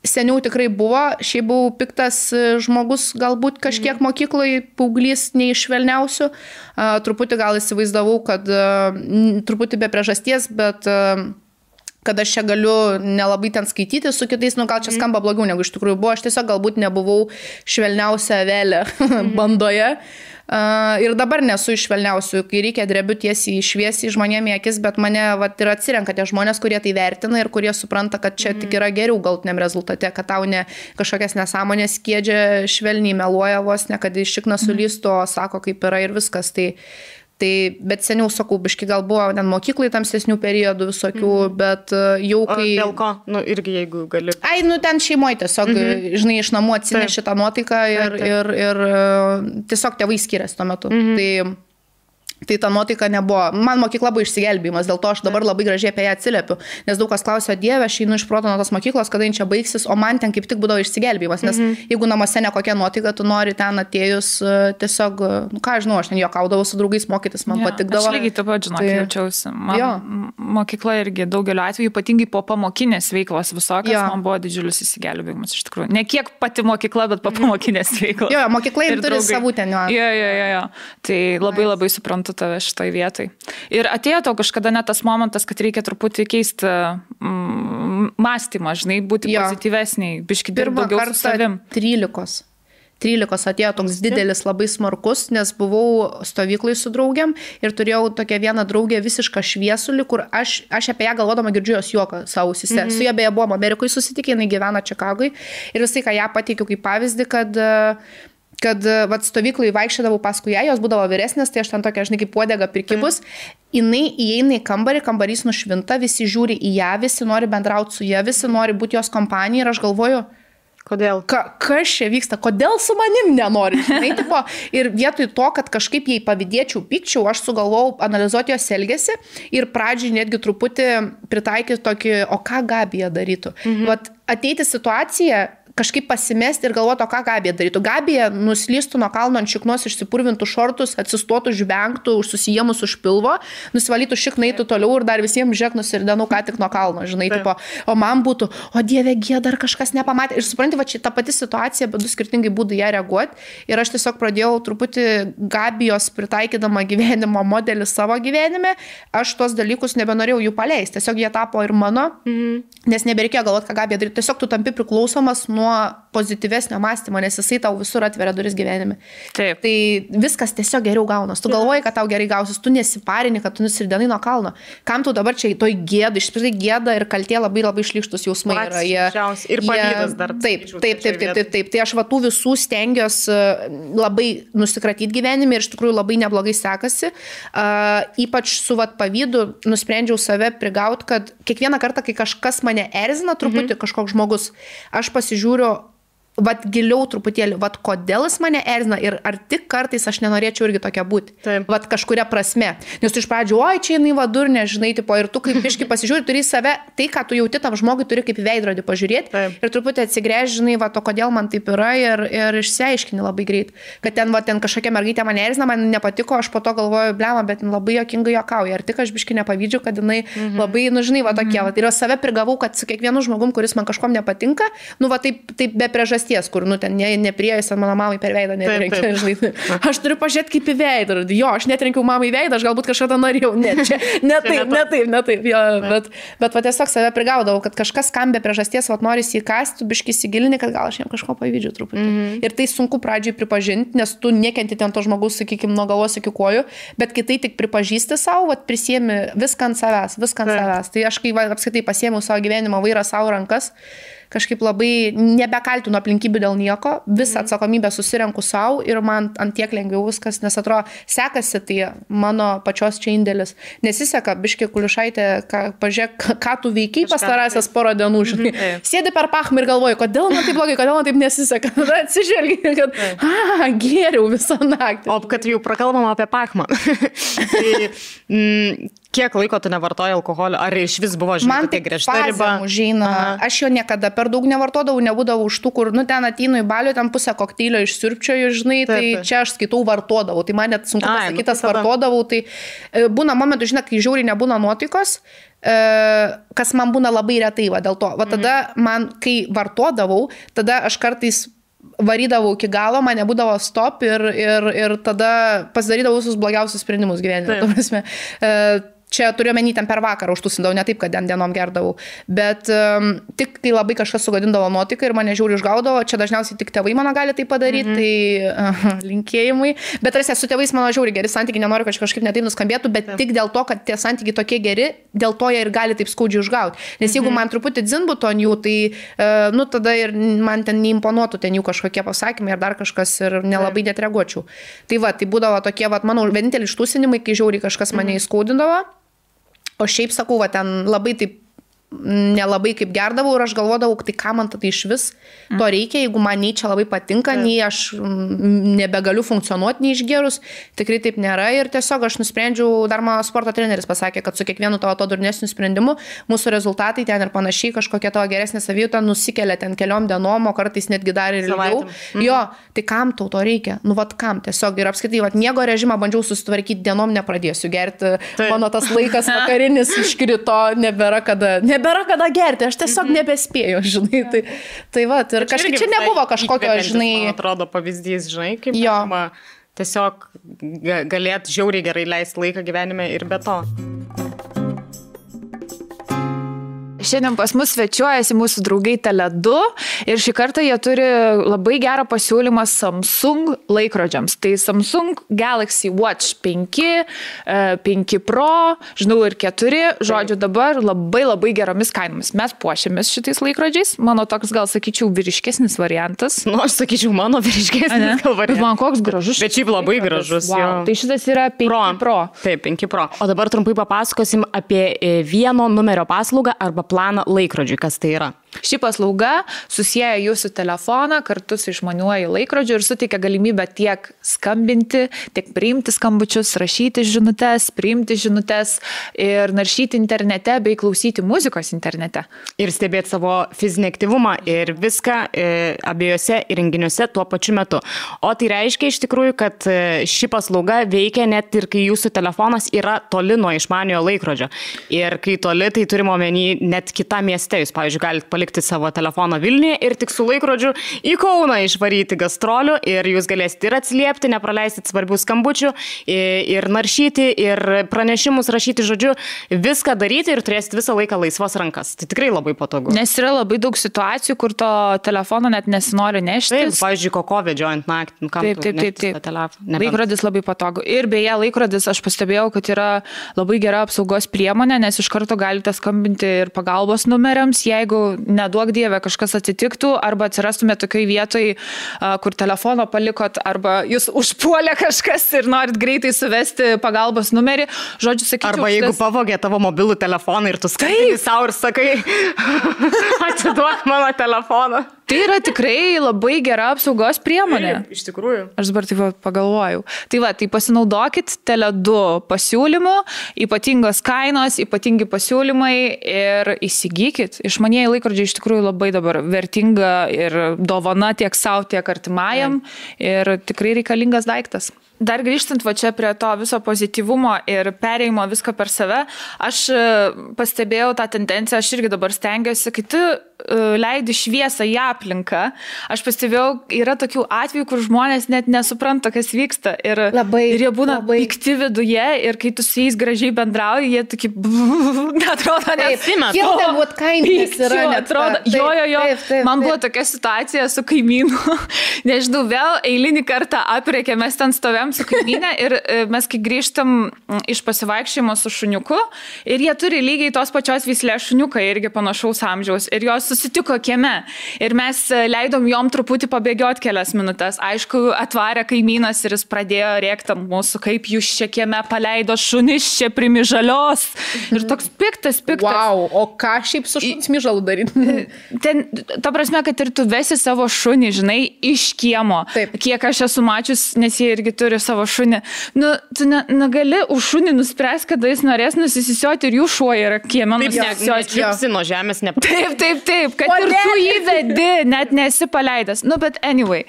seniau tikrai buvo, šiaip buvau piktas e, žmogus, galbūt kažkiek Mhm. mokykloje, paauglys neišvelniausių. Truputį gal įsivaizdavau, kad uh, truputį be priežasties, bet uh, kad aš čia galiu nelabai ten skaityti su kitais, nu gal čia skamba blogiau negu iš tikrųjų buvo, aš tiesiog galbūt nebuvau švelniausia velė bandoje. Uh, ir dabar nesu iš švelniausių, kai reikia drebiu tiesiai šviesiai žmonėms į akis, bet mane vat, ir atsirenka tie žmonės, kurie tai vertina ir kurie supranta, kad čia tik yra geriau galtiniam rezultate, kad tau ne kažkokias nesąmonės kėdžia švelniai meluoja vos, ne kad iš šikna sulystų, o sako, kaip yra ir viskas. Tai, Tai, bet seniau, sakau, biški gal buvo ten mokyklai tamsesnių periodų visokių, mm. bet e, jau O kai... dėl ko? Nu, irgi jeigu gali. Ai, nu ten šeimoje tiesiog, mm -hmm. žinai, iš namų atsineši tą nuotaiką ir, Taip, taip. ir, ir e, tiesiog tėvai skiriasi tuo metu. Mm -hmm. Tai, Tai ta nuotaika nebuvo. Man mokykla buvo išsigelbėjimas, dėl to aš dabar labai gražiai apie ją atsiliepiu. Nes daug kas klausia, Dieve, aš einu iš proto nuo tos mokyklos, kada jin čia baigsis, o man ten kaip tik būdavo išsigelbėjimas. Nes mm -hmm. jeigu namuose nekokia nuotaika, tu nori ten atėjus e, tiesiog, e, nu ką žinau, aš ten juokaudavau su draugais mokytis, man Jo, patikdavo. Aš lygiai taip pat, žinok, Tai- jaučiausi. Man, Jo. mokykla irgi daugeliu atveju, ypatingai po pamokinės veiklos visokios, Jo. man buvo didžiulis įsigelbėjimas iš tikrųjų. Ne kiek pati mokykla, bet po pamokinės veiklos. Jo, mokykla ir turi draugai. savų ten. Jo, jo, jo, jo. Tai labai labai suprantu tave šitoj vietai. Ir atėjo tau kažkada net tas momentas, kad reikia truputį keisti mm, mąstymą, žinai, būti Jo. pozityvesniai, biški dirbti daugiau su savim. 13. 13 atėjo toks didelis, labai smarkus, nes buvau stovyklai su draugiam ir turėjau tokią vieną draugę visišką šviesulį, kur aš, aš apie ją galvodama girdžiu jos juoką savo ausise. Mm -hmm. Su ja beje buvom Amerikoje susitikę, jinai gyvena Čikagui ir visai, ką ją pateikiau kaip pavyzdį, kad e, kad e, vat, stovyklai vaikščiodavau paskui ją, jos būdavo vyresnės, tai aš ten tokia, žinai, kaip puodega prikibus. Jinai įeina į kambarį, kambarys nušvinta, visi žiūri į ją, visi nori bendrauti su ja, visi nori būti jos kompanija ir aš galvoju, Kodėl? ka, kas čia vyksta, kodėl su manim nenori. Žinai, tipo, ir vietoj to, kad kažkaip jai pavydėčiau, pykčiau, aš sugalvojau analizuoti jos elgesį ir pradžiai netgi truputį pritaikyti tokį, o ką Gabija darytų. Mhm. Vat ateiti situaciją, kažkaip pasimesti ir galvoti, o ką Gabija darytų. Gabija nuslystų nuo kalno ant šiknos, išsipurvintų šortus, atsistotų, žvengtų, susijėmus už pilvo, nusivalytų šiknaitų toliau ir dar visiems žiek nusirdenų ką tik nuo kalno, žinai, Taip. tipo, o man būtų, o dieve, gėda, dar kažkas nepamatė. Ir supranti, va čia ta pati situacija, bet du skirtingai būdai ją reaguoti. Ir aš tiesiog pradėjau truputį Gabijos pritaikydama gyvenimo modelį savo gyvenime. Aš tuos dalykus nebenorėjau jų paleisti. Tiesiog jie tapo ir mano, mhm. Nes nebereikėjo galvoti, ką Gabija daryti. Tiesiog tu tampi priklausomas nuo pozityvesnio mąstymo, nes jisai tau visur atveria duris gyvenime. Taip. Tai viskas tiesiog geriau gaunas. Tu galvoji, kad tau gerai gausis, tu nesiparini, kad tu nusirdinai nuo kalno. Kam tu dabar čia į toj gėdą, iš tikrųjų gėda ir kaltie labai labai išlikštus jausmai yra. Patys Jie. Ir pavydas dar, Taip, taip, taip, trečioj taip, taip, taip. Tai aš va tų visų stengiuosi labai nusikratyti gyvenime ir iš tikrųjų labai neblogai sekasi. Uh, ypač su vat pavydu nusprendžiau save prigauti, kad kiekvieną kartą, kai kažkas mane erzina truputį, mhm. kažkoks žmogus, aš pasižiūriu, vat giliau truputėlį, vat kodėl jis mane erzina ir ar tik kartais aš nenorėčiau irgi tokia būti. Taip. Vat kažkuria prasme. Nes tu iš pradžių, oi, čia jinai vadurnė, žinai, tipo, ir tu kaip iški pasižiūri, turi save, tai, ką tu jauti tam žmogui, turi kaip veidrodį pažiūrėti Taip. ir truputį atsigręžti, žinai, va, to kodėl man taip yra ir, ir išsiaiškini labai greit. Kad ten, va, ten kažkokia mergaitė mane erzina, man nepatiko, aš po to galvoju, blema, bet labai jokingai jokauja. Ir tik aš biški nepavydžiu, kad jinai mhm. labai, nu, žinai, va tokie, va, ir save prigavau, kad su kiekvienu žmogum, kuris man kažkom nepatinka, nu, va, taip, taip be priežasties, kur, nu, ten ne, neprieėjus mano mamai per veidą. Žinai, aš turiu pažiūrėti kaip į veidą. Jo, aš netrenkiau mamai į veidą, aš galbūt kažkada norėjau. Ne, čia, ne taip, ne taip, ne taip. Jo, bet, bet va, tiesiog save prigaudavau, kad kažkas skambė priežasties, va, nori įkasti, tu biški įsigilini, kad gal aš jam kažko pavydžiu truputį. Mm -hmm. Ir tai sunku pradžiai pripažinti, nes tu nekenti ten to žmogus, sakykime, nuo galvos iki kojų, bet kitai tik pripažįsti savo, va, prisėmi viską ant savęs, viską ant savęs. Tai aš kai va, apskaitai pasiėmiau savo gyvenimo vairą savo rankas, kažkaip labai nebekaltinu aplinkybių dėl nieko, visą atsakomybę susirenku savo ir man ant tiek lengviau viskas, nes atrodo, sekasi tai mano pačios čia indėlis. Nesiseka, biški kulišaitė, ką, pažiūrėk, ką- tu veikiai pastarąsias porą dienų, žinai. Taip. Sėdi per pachmą ir galvoji, kodėl man taip blogai, kodėl man taip nesiseka. Tada atsižvelgi, kad, a, geriau visą naktį. O kad jau prakalbam apie pachmą. tai, mm, kiek laiko tu nevartoji alkoholio? Ar iš vis buvo, tokia tai griežta riba? Aha. Aš jo niekada per daug nevartodavau, nebūdavau už tų, kur, nu, ten ateinu į balių, ten pusę kokteilio išsirpčioju, žinai, Taip, tai taip. čia aš skaitau vartodavau. Tai man net sunku nu, pasakyti, tai tas tada- vartodavau. Tai e, būna momentų, žinai, kai žiauriai nebūna nuotaikos, e, kas man būna labai retai, va dėl to. Va tada man, kai vartodavau, tada aš kartais varydavau iki galo, man nebūdavo stop ir, ir, ir tada pasidarydavau visus blogiausius sprendimus gyvenime. Čia turiu menį ten per vakarą užtusindavau, ne taip, kad ten dienom gerdavau. Bet um, tik kai labai kažkas sugadindavo nuotaiką ir mane žiūri išgaudavo, čia dažniausiai tik tėvai mano gali tai padaryti, mm -hmm. tai uh, linkėjimai. Bet tarsi su tėvais mano žiūri geri santykiai, nenoriu, kad kažkaip netai nuskambėtų, bet taip. tik dėl to, kad tie santykiai tokie geri, dėl to jie ir gali taip skaudžiai užgauti. Nes jeigu mm -hmm. man truputį dzinbūtų ant jų, tai, uh, nu, tada ir man ten neimponuotų ten jų kažkokie pasakymai ar dar kažkas ir nelabai net reaguočiau. Tai va, tai būdavo tokie, va, mano vieninteliai ištusinimai, kai žiauriai kažkas mane įskaudindavo. O šiaip sakau, va, ten labai taip nelabai kaip gerdavau ir aš galvodavau, tai ką man tada iš vis to reikia, jeigu man nei čia labai patinka, nei aš mm, nebegaliu funkcionuoti, nei išgerus, tikrai taip nėra ir tiesiog aš nusprendžiau, dar mano sporto treneris pasakė, kad su kiekvienu tavo to durnesniu sprendimu mūsų rezultatai ten ir panašiai, kažkokia tavo geresnė savijauta nusikelia ten keliom dienom, o kartais netgi dar ir ilgiau. Savaitėm. Jo, tai kam tau to reikia? Nu, vad kam tiesiog ir apskritai, vad miego režimą bandžiau susitvarkyti dienom, nepradėsiu gerti. Taip. Mano tas laikas vakarinis iškrito, nebėra kada, nebėra kada gerti, aš tiesiog nebespėjau, žinai. Tai, tai va, ir kažkaip čia nebuvo kažkokio, žinai. Atrodo pavyzdys, žinai, kaip Jo. tiesiog ga- galėt žiauriai gerai leisti laiką gyvenime ir be to. Šiandien pas mus svečiuojasi mūsų draugai Tele2 ir šį kartą jie turi labai gerą pasiūlymą Samsung laikrodžiams. Tai Samsung Galaxy Watch 5, e, 5 Pro, žinau ir 4, žodžiu dabar labai labai geromis kainomis. Mes puošiamės šitais laikrodžiais, mano toks gal sakyčiau vyriškesnis variantas. Nu, aš sakyčiau, mano vyriškesnis gal Bet variantas. man koks gražus. Bet šiaip labai gražus, Wow. jo. Tai šitas yra 5 Pro. Pro. Taip, 5 Pro. O dabar trumpai papasakosim apie e, vieno numerio paslaugą arba planą laikrodžiui, kas tai yra. Ši paslauga susiję jūsų telefoną kartu su išmaniuoju laikrodžiu ir suteikia galimybę tiek skambinti, tiek priimti skambučius, rašyti žinutės, priimti žinutės ir naršyti internete bei klausyti muzikos internete. Ir stebėti savo fizinį aktyvumą ir viską e, abiejose įrenginiuose tuo pačiu metu. O tai reiškia iš tikrųjų, kad e, ši paslauga veikia net ir kai jūsų telefonas yra toli nuo išmaniojo laikrodžio. Ir kai toli, tai turime omeny net kitą miestą. Jūs, pavyzdžiui, galite palikti savo telefoną Vilniuje ir tik su laikrodžiu į Kauną išvaryti gastrolių ir jūs galėsite ir atsiliepti, nepraleisti svarbių skambučių ir naršyti, ir pranešimus rašyti, žodžiu, viską daryti ir turėsite visą laiką laisvas rankas. Tai tikrai labai patogu. Nes yra labai daug situacijų, kur to telefono net nesinori nešti. Taip, pavyzdžiui, koko vedžiojant naktį. Nu, Taip, taip, taip. taip. Nebent- Laikrodis labai patogu. Ir beje, laikrodis aš pastebėjau, kad yra labai gera apsaugos priemonė, nes iš karto galite skambinti ir pagalbos numeriams, jeigu neduok dievė kažkas atsitiktų, arba atsirastumėte tokiai vietoj, a, kur telefono palikot, arba jūs užpuolė kažkas ir norit greitai suvesti pagalbos numerį. Žodžiu, sakyčiau, Arba jeigu šitas- pavogė tavo mobilų telefoną ir tu skaitai savo ir sakai, atiduok mano telefoną. Tai yra tikrai labai gera apsaugos priemonė. Iš tikrųjų. Aš dabar taip pagalvojau. Tai va, tai pasinaudokit Tele2 pasiūlymu, ypatingos kainos, ypatingi pasiūlymai ir įsigykit. Išmanieji laikrodžiai iš tikrųjų labai dabar vertinga ir dovana tiek savo, tiek artimajam ir tikrai reikalingas daiktas. Dar grįžtant va čia prie to viso pozityvumo ir perėjimo viską per save, aš e, pastebėjau tą tendenciją, aš irgi dabar stengiuosi, kai tu e, leidi šviesą į aplinką, aš pastebėjau, yra tokių atvejų, kur žmonės net nesupranta, kas vyksta ir, Labai, ir jie būna labai. pikti viduje ir kai tu su jais gražiai bendrauji, jie tokie, net Taip, kiek ten būt kindness yra, atrodo, taip, jo, jo, jo. taip, taip, Man buvo taip. tokia situacija su kaimynu. Nežinau, vėl eilinį kartą aprėkė, mes ten stovėm su kaimynė ir e, mes kai grįžtam iš pasivaikščiojimo su šuniuku ir jie turi lygiai tos pačios vyslės šuniuką irgi panašaus amžiaus ir jos susitiko kieme ir mes e, leidom jom truputį pabėgioti kelias minutės. Aišku, atvarė kaimynas ir jis pradėjo rėkti ant mūsų, kaip jūs čia kieme paleido šunis čia primižalios. Ir toks piktas, piktas. Wow, o ką šiaip su šuns myžalu daryti? Ten, ta prasme, kad ir tu vesi savo šunį, žinai, iš kiemo. Taip. Kiek aš esu mačius, nes jie irgi turi savo šunį. Nu, tu ne, negali už šunį nuspręsti, kada jis norės nusisisioti ir jų šuo yra kieme Taip, nusisisioti. nečiupsi nuo žemės, ne. Taip, taip, taip, kad ir tu jį vedi, net nesi paleidęs. Nu, bet anyway.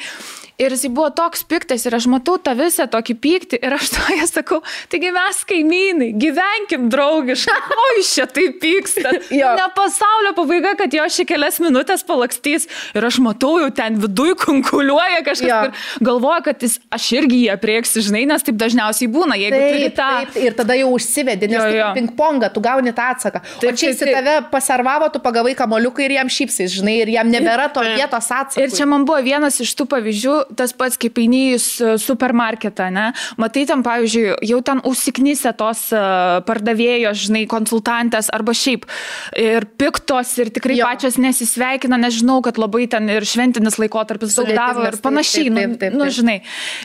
Ir jis buvo toks piktas ir aš matau tą visą tokį pyktį ir aš to ją sakau, taigi mes kaimynai, gyvenkim draugiškai, o iš čia taip pyksta. Jo. ne pasaulio pabaiga, kad jo šį kelias minutės palakstys ir aš matau jau ten viduj konkuliuoja kažkas Jo. ir galvoja, kad jis, aš irgi jį aprieksiu, žinai, nes taip dažniausiai būna, jeigu turi Taip, tą... taip, ir tada jau užsivedi, nes Jo, tu jo. ping-pongą, tu gauni tą atsaką. Taip, o čia jis taip, taip. tave paservavo, tu pagavai kamoliuką ir jam šypsais, žinai, ir jam nebėra to vietos atsakymų. Ir čia man buvo vienas iš tų pavyzdžių, tas pats kaip eini į su- supermarketą, ne? Matai ten, pavyzdžiui, jau ten užsiknysę tos e, pardavėjos, žinai, konsultantės arba šiaip. Ir piktos, ir tikrai Jo. pačios nesisveikina, nes žinau, kad labai ten ir šventinis laikotarpis daug davo ir Sudėtingas, taip, panašiai. taip, nu, taip, taip, nu, taip. žinai.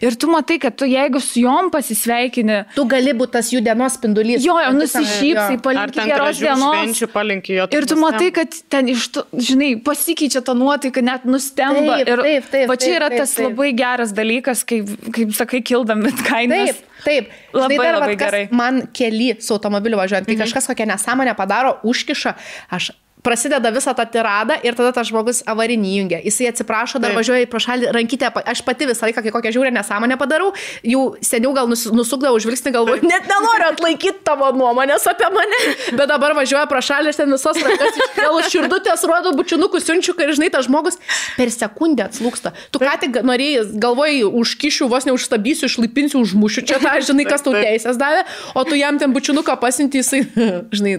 Ir tu matai, kad tu jeigu su jom pasisveikini, Tu gali būti tas jų dienos spindulys. jo, ten- nusišypsai, ten geros dienos. švenčių palinki jo. Ir tu matai, kad ten iš žinai, pasikeičia ta nuotaika, net nustemba. Taip, ir taip, taip, va čia taip, yra taip, tas taip. Labai geras dalykas, kaip, kaip sakai, kildam bitkainas. Taip, taip. Labai, Štai dar, labai vat, gerai. Man keli su automobiliu važiuojant, kai mhm. kažkas kokią nesąmonę padaro, užkiša, aš prasideda visą tą tiradą ir tada tas žmogus avarinį jungia. Jisai atsiprašo, dar Taip. važiuoja į prašalį rankytę. Aš pati visą laiką, kai kokią žiūrę nesąmonę padarau, jau seniau gal nus, nusukdavau žvilgsnį, galvoju, net nenoriu atlaikyti tavo nuomonės apie mane, bet dabar važiuoja prašalį, aš ten visas rankas iškėlu širdutės, rodo bučinukus, siunčiu, ir žinai, tas žmogus per sekundę atslūksta. Tu ką tik norėjai, galvojai, užkišiu, vos neužstabdysiu, išlaipinsiu, užmušiu čia tą, žinai, kas tau Taip. teisės davė, o tu jam ten bučinuką pasinti, jisai, žinai,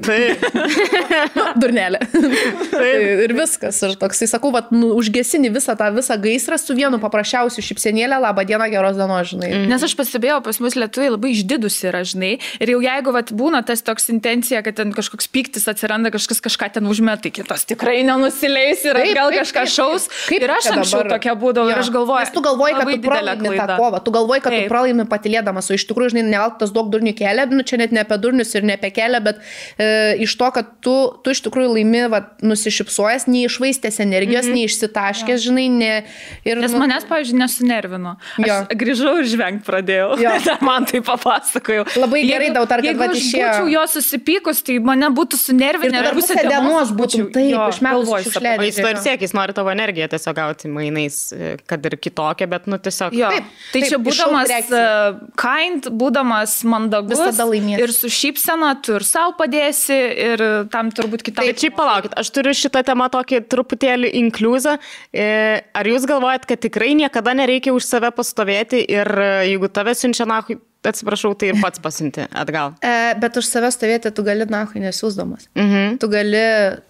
durnelė. Tai ir viskas. Ir toksai, sakau, vat, nu, užgesini visą tą visą gaisrą su vienu paprasčiausiu šipsenėlę, laba diena, geros dienos, žinai. Mm. Nes aš pastebėjau, pas mus lietuviai labai išdidus yra, žinai. Ir jau jeigu vat, būna tas toks intencija, kad ten kažkoks piktis atsiranda, kažkas kažką ten užmeta, kitas tikrai nenusileis ir Taip, gal taip, kažką taip. šaus. Kaip ir aš čia anksčiau dabar? tokia būdavau Jo. ir aš galvoju. Nes tu galvoji, kad tu pralaimi tą kovą, tu galvoji, kad Taip. tu pralaimi patylėdamas, o iš tikrųjų, žinai, ne veltui tas daug durnių kelia, nu čia net ne apie durnius ir ne apie kelią, bet e, iš to, kad tu, tu iš tikrųjų laimi, va, nusišypsojęs, neišvaistęs energijos, mm -hmm. neišsitaškęs, žinai, ne. Ir, Nes nu, manęs, pavyzdžiui, nesunervino. Aš Jo. grįžau ir žvengti pradėjau. Jo. Man tai papasakojau. Labai gerai, Dautar, kad jeigu vat aš išėjo- būčiau jo susipykus, tai mane būtų sunervinę. Ir dar pusę dienos būčiau- taip, jo, šiukšlę. O jis to ir siekia, jis nori tavo energiją tiesiog gauti mainais, e, kad ir kitokią, bet, nu, tiesiog. Jo, Taip, tai taip, čia būdamas uh, kind, būdamas mandagus Visada laimėsi. ir su šypsena tu ir savo padėsi ir tam turbūt kitam. Bet šiaip palaukit, aš turiu šitą temą tokį truputėlį inkliuzą. E, Ar jūs galvojat, kad tikrai niekada nereikia už save pastovėti ir e, jeigu tave siunčia nahui, atsiprašau, tai ir pats pasinti atgal? E, bet už save stovėti tu gali, na, nesiūsdamas. Mhm. Tu gali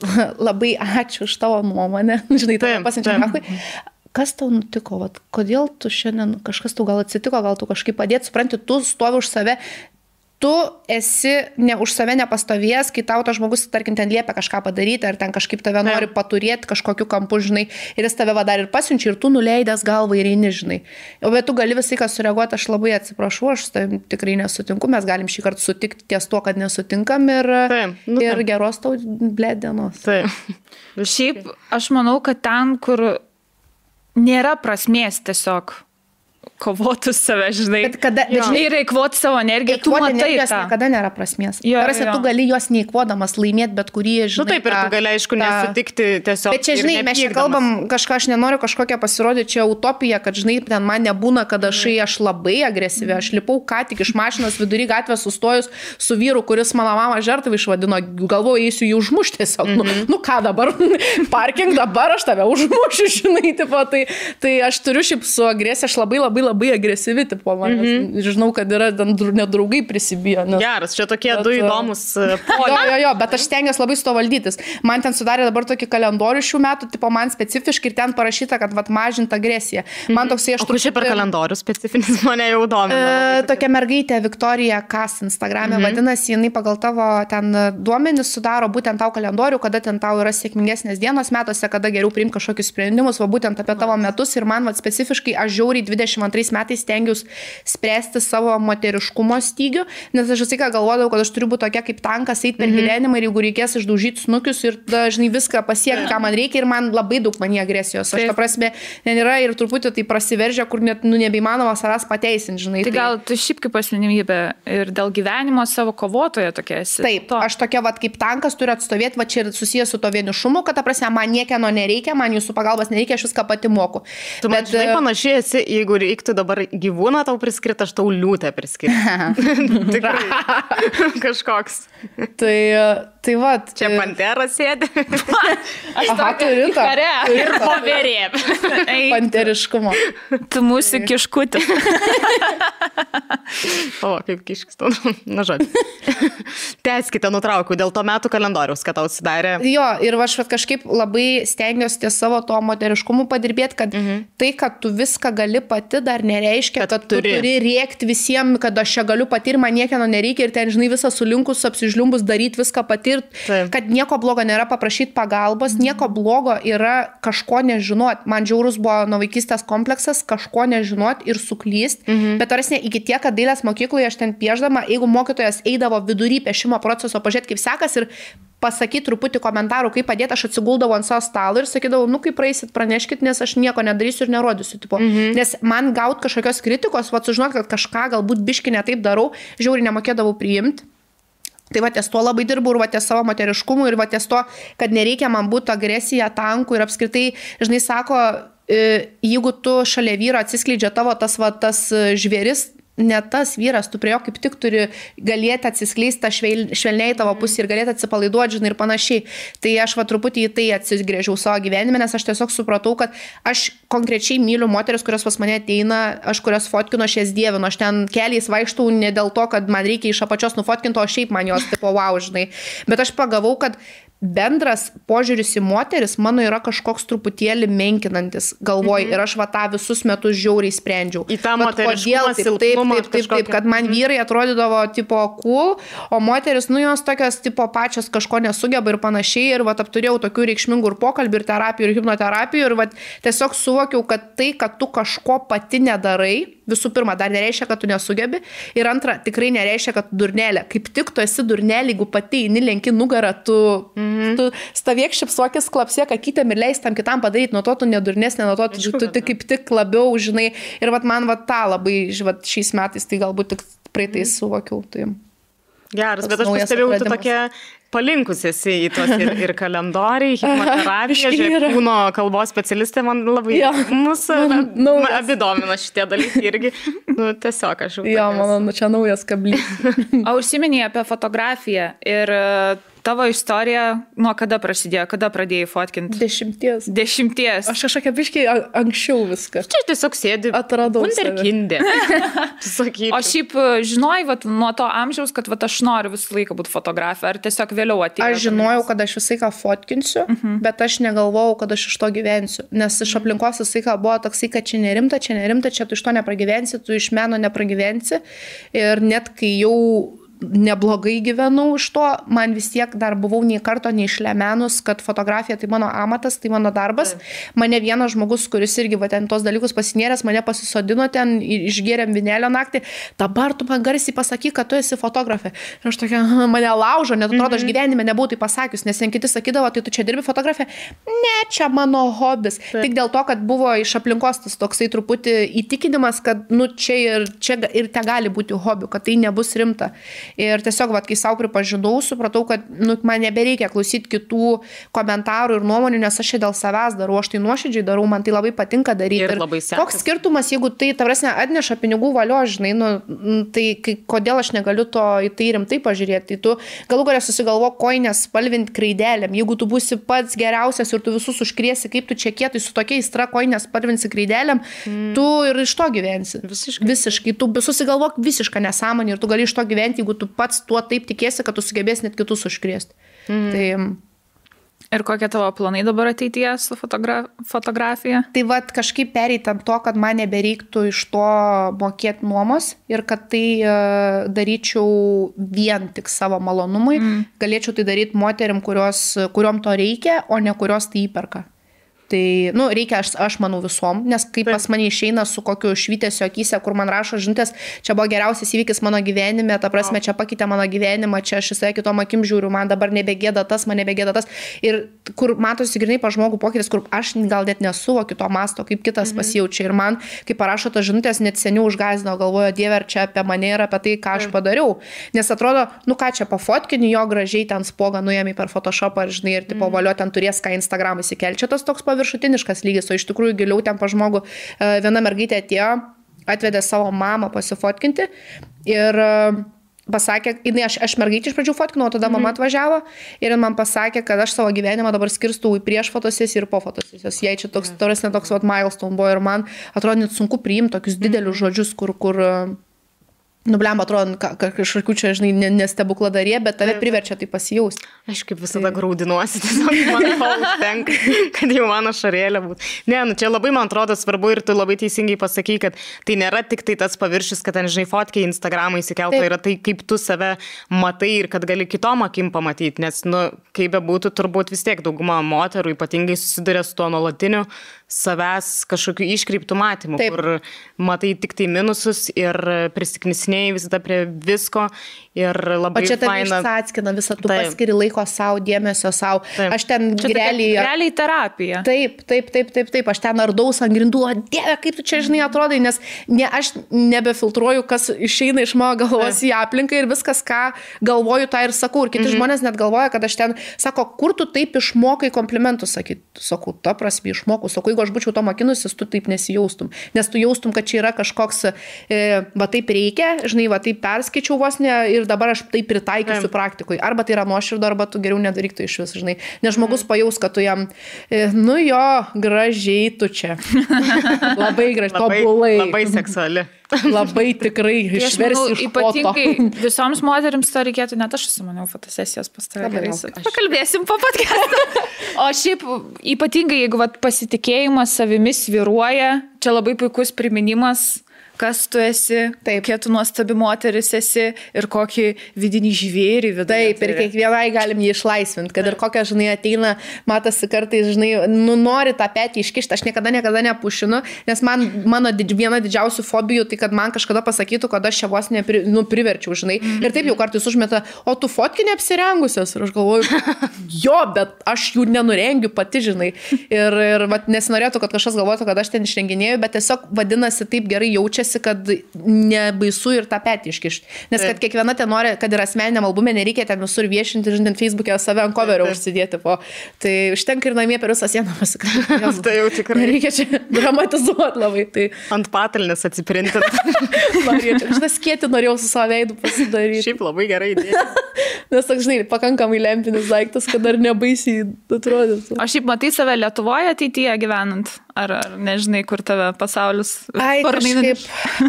labai ačiū už tavo nuomonę, žinai, tai taip. nakui. Kas tau nutiko, vat, kodėl tu šiandien kažkas tau gal atsitiko, gal tu kažkaip padėti, supranti, tu stovi už save, tu esi ne už save nepastovėjęs, kai tau tas žmogus, tarkim, ten liepia kažką padaryti, ar ten kažkaip tave nori paturėti kažkokiu kampu, žinai, ir jis tave va dar ir pasiunčia, ir tu nuleidęs galvą ir eini, žinai. O bet tu gali visai ką sureaguoti, aš labai atsiprašau, aš tavim tikrai nesutinku, mes galim šį kartą sutikti ties tuo, kad nesutinkam ir, Taip, nu ir geros tau blėt dienos. Taip. Šiaip aš manau, kad ten, kur nėra prasmės tiesiog kovoti su save, žinai. Bet kada- bet žinai, ir eikvoti savo energiją, tu Eikvoti matai energijos tą. niekada nėra prasmės. Jo, Tarsi jo. tu gali juos neįkvodamas laimėti bet kurį, Na žinai. nu, taip, ir tą- tu gali, aišku, tą- nesutikti tiesiog. Bet čia, žinai, mes čia kalbam kažką, aš nenoriu kažkokią pasirodyti, čia utopija, kad, žinai, ten man nebūna, kad aš, aš labai agresyvi, aš lipau ką tik iš mašinos vidury gatvės sustojus su vyru, kuris mano mamą žertavį išvadino, galvoju, eisiu jį užmušti tiesiog. Mm -hmm. nu, nu ką dabar, parking dabar aš tave užmušiu, žinai, tipo, tai, tai aš turiu šiaip su agresija, aš labai labai labai agresyvi, tipo, man, mm -hmm. žinau, kad yra ten dru- net draugai prisibijo. Nes... Geras, čia tokie Bet, du e, įdomus e, Jo, jo, jo, bet aš stengiuosi labai su to valdytis. Man ten sudarė dabar tokį kalendorių šių metų, tipo man specifiškai ir ten parašyta, kad vat, mažinta agresija. Man toksai aš kur čia per kalendorių specifinis mane jau domina. E, tokia mergaitė Viktorija Kas Instagram'e mhm. vadinasi, jinai pagal tavo ten duomenis sudaro būtent tau kalendorių, kada ten tau yra sėkmingesnės dienos metuose, kada geriau priimti kažkokius sprendimus, va būtent apie tavo metus ir man va specifiškai aš žiauriai 22 metais stengiausi spręsti savo moteriškumo stygių, nes aš visą laiką galvodavau, kad aš turiu būti tokia kaip tankas, eiti per mhm. gyvenimą ir jeigu reikės išdaužyti snukius ir dažnai viską pasiekti, ką man reikia ir man labai daug man agresijos. Aš ta prasme, ten yra ir truputį tai prasiveržia, kur net nu, nebeįmanoma savęs pateisinti, žinai. Tai gal tu šiaip kaip asmenybė ir dėl gyvenimo savo kovotoje tokia esi. Taip, To. aš tokia, vat, kaip tankas turiu atstovėti, va čia ir susijęs su to vienišumu, kad, ta prasme, man niekieno nereikia, man jūsų pagalbos nereikia, aš viską pati moku. Tu man, žinai, e, panašiai esi, jeigu reiktų dabar gyvūną tau priskirti, aš tau liūtę priskirti. Tikrai. Kažkoks. tai, tai va. Čia pantera sėdi. Aha, turi tą. Kare. Ir paverė. Panteriškumo. Tu mūsų kiškutis. O, kaip kiškis. Na, žodžiu. Teskite, nutraukiu dėl to metų kalendoriaus, kad tau sudarė. Jo, ir aš kažkaip labai stengiuosi ties savo to moteriškumu padirbėti, kad mhm. tai, kad tu viską gali pati, dar nereiškia, Kad kad, kad tu turi. turi rėkti visiems, kad aš čia galiu pati ir man niekieno nereikia ir ten, žinai, visą sulinkus, apsižliumbus daryti viską pati ir Taip. kad nieko blogo nėra paprašyti pagalbos, nieko blogo yra kažko nežinot. Man žiaurus buvo nuo vaikystės kompleksas kažko nežinot ir suklyst, mhm. bet tarsi iki tiek, kad dailės mokykloje aš ten pieždama, jeigu mokytojas eidavo vidury piešimo proceso, pažiūrėti, kaip sekasi ir pasakyti truputį komentarų, kaip padėti, aš atsiguldavau ant savo stalo ir sakydavau, nu kaip praeisit, praneškit, nes aš nieko nedarysiu ir nerodysiu. Tipo. Mhm. Nes man gaut kažkokios kritikos, va sužinot, kad kažką galbūt biškinę taip darau, žiauriai nemokėdavau priimti. Tai va ties to labai dirbu ir va ties savo moteriškumu ir va ties to, kad nereikia man būti agresija, tankų ir apskritai, žinai, sako, e, jeigu tu šalia vyro atsiskleidžia tavo tas va tas e, žvėris, ne tas vyras, tu prie jo kaip tik turi galėti atsiskleisti tą švel, švelniai tavo pusę ir galėti atsipalaiduoti, žinai, ir panašiai. Tai aš va truputį į tai atsigrėžiau savo gyvenime, nes aš tiesiog supratau, kad aš konkrečiai myliu moteris, kurios pas mane ateina, aš kurias fotkinu, aš jas dievinu, aš ten keliais vaikštau ne dėl to, kad man reikia iš apačios nufotkinti, o šiaip man jos tipo wow, žinai. Bet aš pagavau, kad bendras požiūris į moteris mano yra kažkoks truputėlį menkinantis galvoj. Mhm. ir aš va tą visus metus žiauriai sprendžiau. Į tą moteriškumą, kodėl taip, taip, taip, taip, taip, kad man vyrai atrodydavo tipo cool, o moteris, nu jos tokios tipo pačios kažko nesugeba ir panašiai. Ir va apturėjau tokių reikšmingų ir pokalbių, ir terapijų, ir hipnoterapijų. Ir va tiesiog suvokiau, kad tai, kad tu kažko pati nedarai, visų pirma, dar nereiškia, kad tu nesugebi ir antra, tikrai nereiškia, kad durnelė. Kaip tik tu esi durnelė, jeigu pati eini lenki nugarą, tu, mm -hmm. tu stovėk šipsokis, klapsė, kakytėm ir leis tam kitam padaryti, nuo to tu nedurnesnė, nuo to tu, Aišku, tu, tu kaip tik labiau žinai. Ir vat man vat tą labai, vat, šiais metais, tai galbūt tik praeitais suvokiau. Tai. Geras, Toks bet aš pastebėjau, tu tokia palinkus esi į tos ir, ir kalendoriai, hipnoterapija, biškį žiūrėk, kūno kalbos specialistė man labai Jo. mūsų Man naujas. abi domina šitie dalykai irgi. Nu, tiesiog aš jau. Jo, mano, nu, čia naujas kablys. O užsiminėjai apie fotografiją ir e, tavo istorija nuo kada prasidėjo, kada pradėjai fotkinti? Dešimties. Dešimties. Aš kažkokia biškiai anksčiau viską. Čia tiesiog sėdi. Atradau. Wunderkindė. O šiaip e, žinojai vat, nuo to amžiaus, kad vat, aš noriu visą laiką būti fotografė, ar tiesiog vėliau atėjo? Aš žinojau, kad aš visą laiką fotkinsiu, uh -huh. bet aš negalvojau, kad aš iš to gyvensiu. Nes iš aplinkos visą laiką buvo toksai, kad čia nerimta, čia nerimta, čia tu iš to nepragyvensi, tu iš meno nepragyvensi. Ir net kai jau neblogai gyvenau iš to, man vis tiek dar buvau nei karto neišlemenus, kad fotografija tai mano amatas, tai mano darbas. Mane vienas žmogus, kuris irgi va ten tos dalykus pasinėręs, mane pasisodino ten, išgėrėm vinelio naktį, dabar tu man garsiai pasakyk, kad tu esi fotografė. Ir aš tokia, mane laužo, net atrodo, aš mhm. gyvenime nebūtų tai pasakius, nes ten kiti sakydavo, tai tu čia dirbi fotografė. Ne, čia mano hobis. Taip. Tik dėl to, kad buvo iš aplinkos tas toksai truputį įtikinimas, kad, nu, čia ir, čia ir te gali būti hobiu, kad tai nebus rimta. Ir tiesiog, va, kai savo pripažinau, supratau, kad nu, man nebereikia klausyti kitų komentarų ir nuomonių, nes aš čia dėl savęs darau, aš tai nuoširdžiai darau, man tai labai patinka daryti. Ir, ir labai sekasi. Koks skirtumas, jeigu tai, tavras ne, atneša pinigų valio, žinai, nu, tai kai, kodėl aš negaliu to į tai rimtai pažiūrėti. Tai tu galų galę susigalvo koinės spalvinti kraidelėm. Jeigu tu būsi pats geriausias ir tu visus užkriesi, kaip tu čia kietai su tokia įstra koinės spalvinsi kraidelėm, mm. tu ir iš to gyvensi. Visiškai. Visiškai. Tu susigalvok visišką nesąmonę ir tu gali iš to gyventi, jeigu tu pats tuo taip tikėsi, kad tu sugebėsi net kitus užkrėsti. Mhm. Tai, Ir kokie tavo planai dabar ateityje su fotogra fotografija? Tai vad kažkaip pereitam to, kad man nebereiktų iš to mokėti nuomos ir kad tai uh, daryčiau vien tik savo malonumui. Mm. Galėčiau tai daryti moterim, kurios, kuriuom to reikia, o ne kurios tai įperka. Tai, nu, reikia, aš, aš manau, visom, nes kaip pas mane išeina su kokiu švitėsio akise, kur man rašo žinutės, čia buvo geriausias įvykis mano gyvenime, ta prasme, čia pakeitė mano gyvenimą, čia aš visai kitom akim žiūriu, man dabar nebegėda tas, man nebegėda tas. Ir kur matosi grinai pa žmogų pokytis, kur aš gal net nesuvokiu to masto, kaip kitas mhm. pasijaučia. Ir man, kai parašo tas žinutės, net seniau užgazino, galvojo, dieve, ar čia apie mane ir apie tai, ką aš padariau. Nes atrodo, nu ką čia pafotkini, jo gražiai ten spogą nuėmė per Photoshopą, ar žinai, ir tipo mhm. valio ten turės ką Instagram įsikelti. Čia tas toks pavyzdys paviršutiniškas lygis, o iš tikrųjų giliau ten pa žmogų e, viena mergaitė atėjo, atvedė savo mamą pasifotkinti ir e, pasakė, jinai, aš, aš mergaitį iš pradžių fotkinau, tada mama mhm. atvažiavo ir man pasakė, kad aš savo gyvenimą dabar skirstau į prieš fotosesiją ir po fotosesijos. Jei čia toks, toras netoks, vat, milestone buvo ir man atrodo net sunku priimti tokius didelius mhm. žodžius, kur, kur Nublem atrodo, kažkokių čia, žinai, nestebukladarė, bet tave priverčia tai pasijausti. Aš kaip visada tai... graudinuosi, tiesiog man užtenka, kad jau mano šarėlė būtų. Ne, nu čia labai man atrodo svarbu ir tu labai teisingai pasakai, kad tai nėra tik tai tas paviršius, kad ten, žinai, fotkiai Instagramą įsikeltų, yra tai, kaip tu save matai ir kad gali kitom akim pamatyti, nes, nu, kaip be būtų, turbūt vis tiek dauguma moterų ypatingai susiduria su tuo nuolatiniu savęs kažkokiu iškreiptų matymų, Taip. kur matai tik tai minusus ir prisiknisnėjai visada prie visko ir labai... O čia tave atskina visą, tu taip. paskiri laiko savo, dėmesio savo. Taip. Aš ten čia realiai... Realiai terapija. Taip, taip, taip, taip, taip, aš ten ardaus ant grindų, o dieve, kaip tu čia žinai atrodai, nes ne, aš nebefiltruoju, kas išeina iš mano galvos taip. į aplinką ir viskas, ką galvoju, tą ir sakau. Ir kiti mhm. žmonės net galvoja, kad aš ten, sako, kur tu taip išmokai komplimentus sakyti. Sakau, ta prasme išmokau. Sakau, jeigu aš būčiau to mokinusis, tu taip nesijaustum. Nes tu jaustum, kad čia yra kažkoks, e, va taip reikia, žinai, va taip perskaičiau vos ne ir dabar aš tai pritaikysiu Taip. praktikoje. Arba tai yra nuoširdo, arba tu geriau nedaryk to iš vis, žinai. Nes žmogus mm. pajaus, kad tu jam, e, nu jo, gražiai tu čia. labai gražiai, tobulai. Labai seksuali. Labai tikrai tai išversi. Ypatingai visoms moteriams to reikėtų, net aš užsimaniau fotosesijos pas tave. Gerai, pakalbėsim po podcast'o. o šiaip ypatingai, jeigu vat, pasitikėjimas savimi sviruoja, čia labai puikus priminimas kas tu esi, Taip. kokia tu nuostabi moteris esi ir kokį vidinį žvėrį viduje. Taip, ir kiekvienai galim jį išlaisvinti, kad Taip. ir kokia, žinai, ateina, matosi kartais, žinai, nu nori tą petį iškišti, aš niekada, niekada nepušinu, nes man, mano didž, viena didžiausių fobijų, tai kad man kažkada pasakytų, kad aš čia vos nepri, nu, priverčiau, žinai, -hmm. ir taip jau kartais užmeta, o tu fotki neapsirengusios, ir aš galvoju, jo, bet aš jų nenurengiu pati, žinai, ir, ir vat, nesinorėtų, kad kažkas galvotų, kad aš ten išrenginėjau, bet tiesiog vadinasi taip gerai jaučiasi stengiasi, kad nebaisu ir tą petį iškišti. Nes kad kiekviena ten nori, kad ir asmeniniam albumė nereikia ten visur viešinti, žinant, Facebook'e save ant coverio užsidėti. Po. Tai užtenka ir namie per visą sieną pasikalbėti. tai jau tikrai. Nereikia čia dramatizuoti labai. Tai... Ant patalnės atsiprinti. Žinai, skėti norėjau su savo veidu pasidaryti. Šiaip labai gerai idėja. Nes, toks, žinai, pakankamai lempinis daiktas, kad dar nebaisiai atrodytų. O šiaip matai save Lietuvoje ateityje gyvenant? Ar, ar nežinai, kur tave pasaulis Ai, kažkaip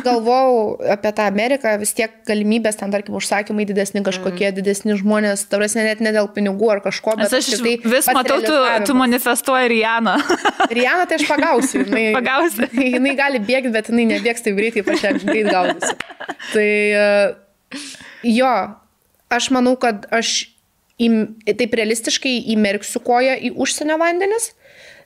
galvojau apie tą Ameriką, vis tiek galimybės ten, tarkim, užsakymai didesni, kažkokie mm. didesni žmonės, tavasi net ne dėl pinigų ar kažko, bet aš tai vis matau, tu, tu manifestuoji Rianą. Rianą tai aš pagausiu. Jinai, pagausiu. jinai gali bėgti, bet jinai nebėgs taip greitai, pačiam greit gaudysi. Tai uh, Jo, aš manau, kad aš im, taip realistiškai įmerksiu koją į užsienio vandenis,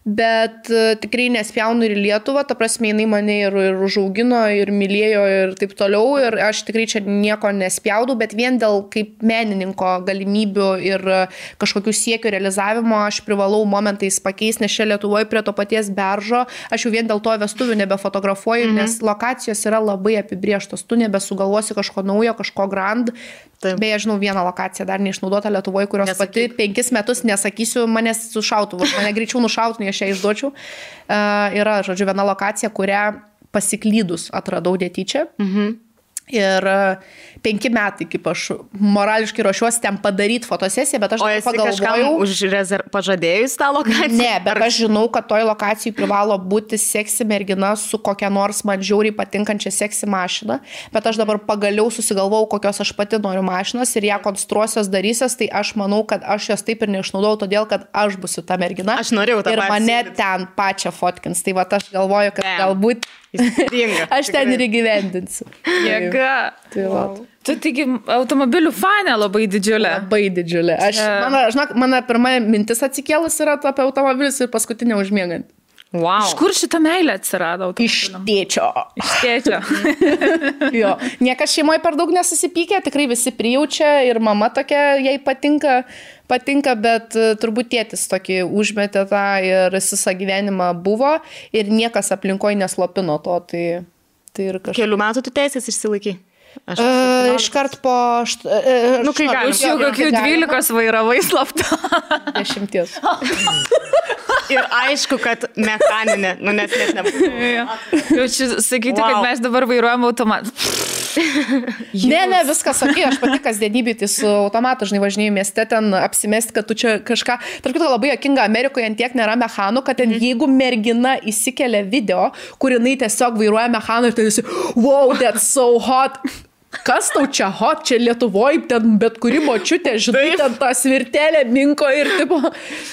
bet e, tikrai nespjaunu ir į Lietuvą, ta prasme, jinai mane ir, ir užaugino, ir mylėjo, ir taip toliau, ir aš tikrai čia nieko nespjaudau, bet vien dėl kaip menininko galimybių ir e, kažkokių siekių realizavimo aš privalau momentais pakeisti, nes čia Lietuvoje prie to paties beržo, aš jau vien dėl to vestuvių nebefotografuoju, mhm. nes lokacijos yra labai apibrieštos, tu nebesugalvosi kažko naujo, kažko grand, Taip. Beje, žinau vieną lokaciją dar neišnaudota Lietuvoje, kurios Nesakyk. pati penkis metus nesakysiu, manęs su šautuvu, mane greičiau nušautų, nei aš ją išduočiau. Uh, yra, žodžiu, viena lokacija, kurią pasiklydus atradau netyčia. Mhm. Ir penki metai, kaip aš morališkai ruošiuosi ten padaryti fotosesiją, bet aš o pagalvojau. Už rezerv... pažadėjus tą lokaciją? Ne, bet aš žinau, kad toj lokacijai privalo būti seksi mergina su kokia nors man žiauriai patinkančia seksi mašina, bet aš dabar pagaliau susigalvojau, kokios aš pati noriu mašinos ir ją konstruosios darysios, tai aš manau, kad aš jos taip ir neišnaudojau, todėl kad aš būsiu ta mergina. Aš norėjau tą. Ir mane ten pačią fotkins, tai va aš galvoju, kad galbūt... aš ten ir įgyvendinsiu. Jėga. Tai va. Wow. Tu taigi automobilių fane labai didžiulė. Labai didžiulė. Aš, mano, žinok, mano pirma mintis atsikėlus yra apie automobilius ir paskutinė užmiegant. Wow. Iš kur šitą meilę atsirado? Iš tėčio. Iš tėčio. jo. Niekas šeimoje per daug nesusipykė, tikrai visi prijaučia ir mama tokia jai patinka, patinka, bet e, turbūt tėtis tokį užmetė tą ir visą gyvenimą buvo ir niekas aplinkoje neslopino to. Tai, tai ir kažkaip. Kelių metų tu teisės išsilaikai? Aš uh, iškart po... Št, uh, nu, kai galima. Aš jau kokių 12 vairavai slapta. Dešimties. Ir aišku, kad mechaninė, nu nes net nebuvo. Jau čia sakyti, wow. kad mes dabar vairuojam automatą. Ne, ne, viskas sakė, aš pati kasdienybė, tai su automatu, žinai, važinėjau mieste, ten apsimest, kad tu čia kažką, tarp kitko labai jokinga, Amerikoje ant tiek nėra mechanų, kad ten mm. jeigu mergina įsikelia video, kur jinai tiesiog vairuoja mechaną ir tai visi, wow, that's so hot kas tau čia hot, čia Lietuvoje, ten bet kuri močiutė, žinai, Taip. ten tą svirtelę minko ir tipo,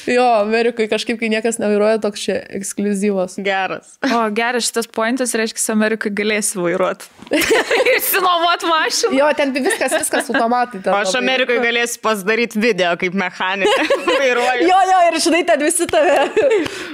jo, Amerikai kažkaip, kai niekas nevairuoja, toks čia ekskluzyvas. Geras. O, geras šitas pointas, reiškia, Amerikai galėsi vairuoti. Išsinuomot mašiną. Jo, ten viskas, viskas automatai. O aš Amerikai galėsiu pasidaryti video, kaip mechanikė vairuoju. jo, jo, ir žinai, ten visi tave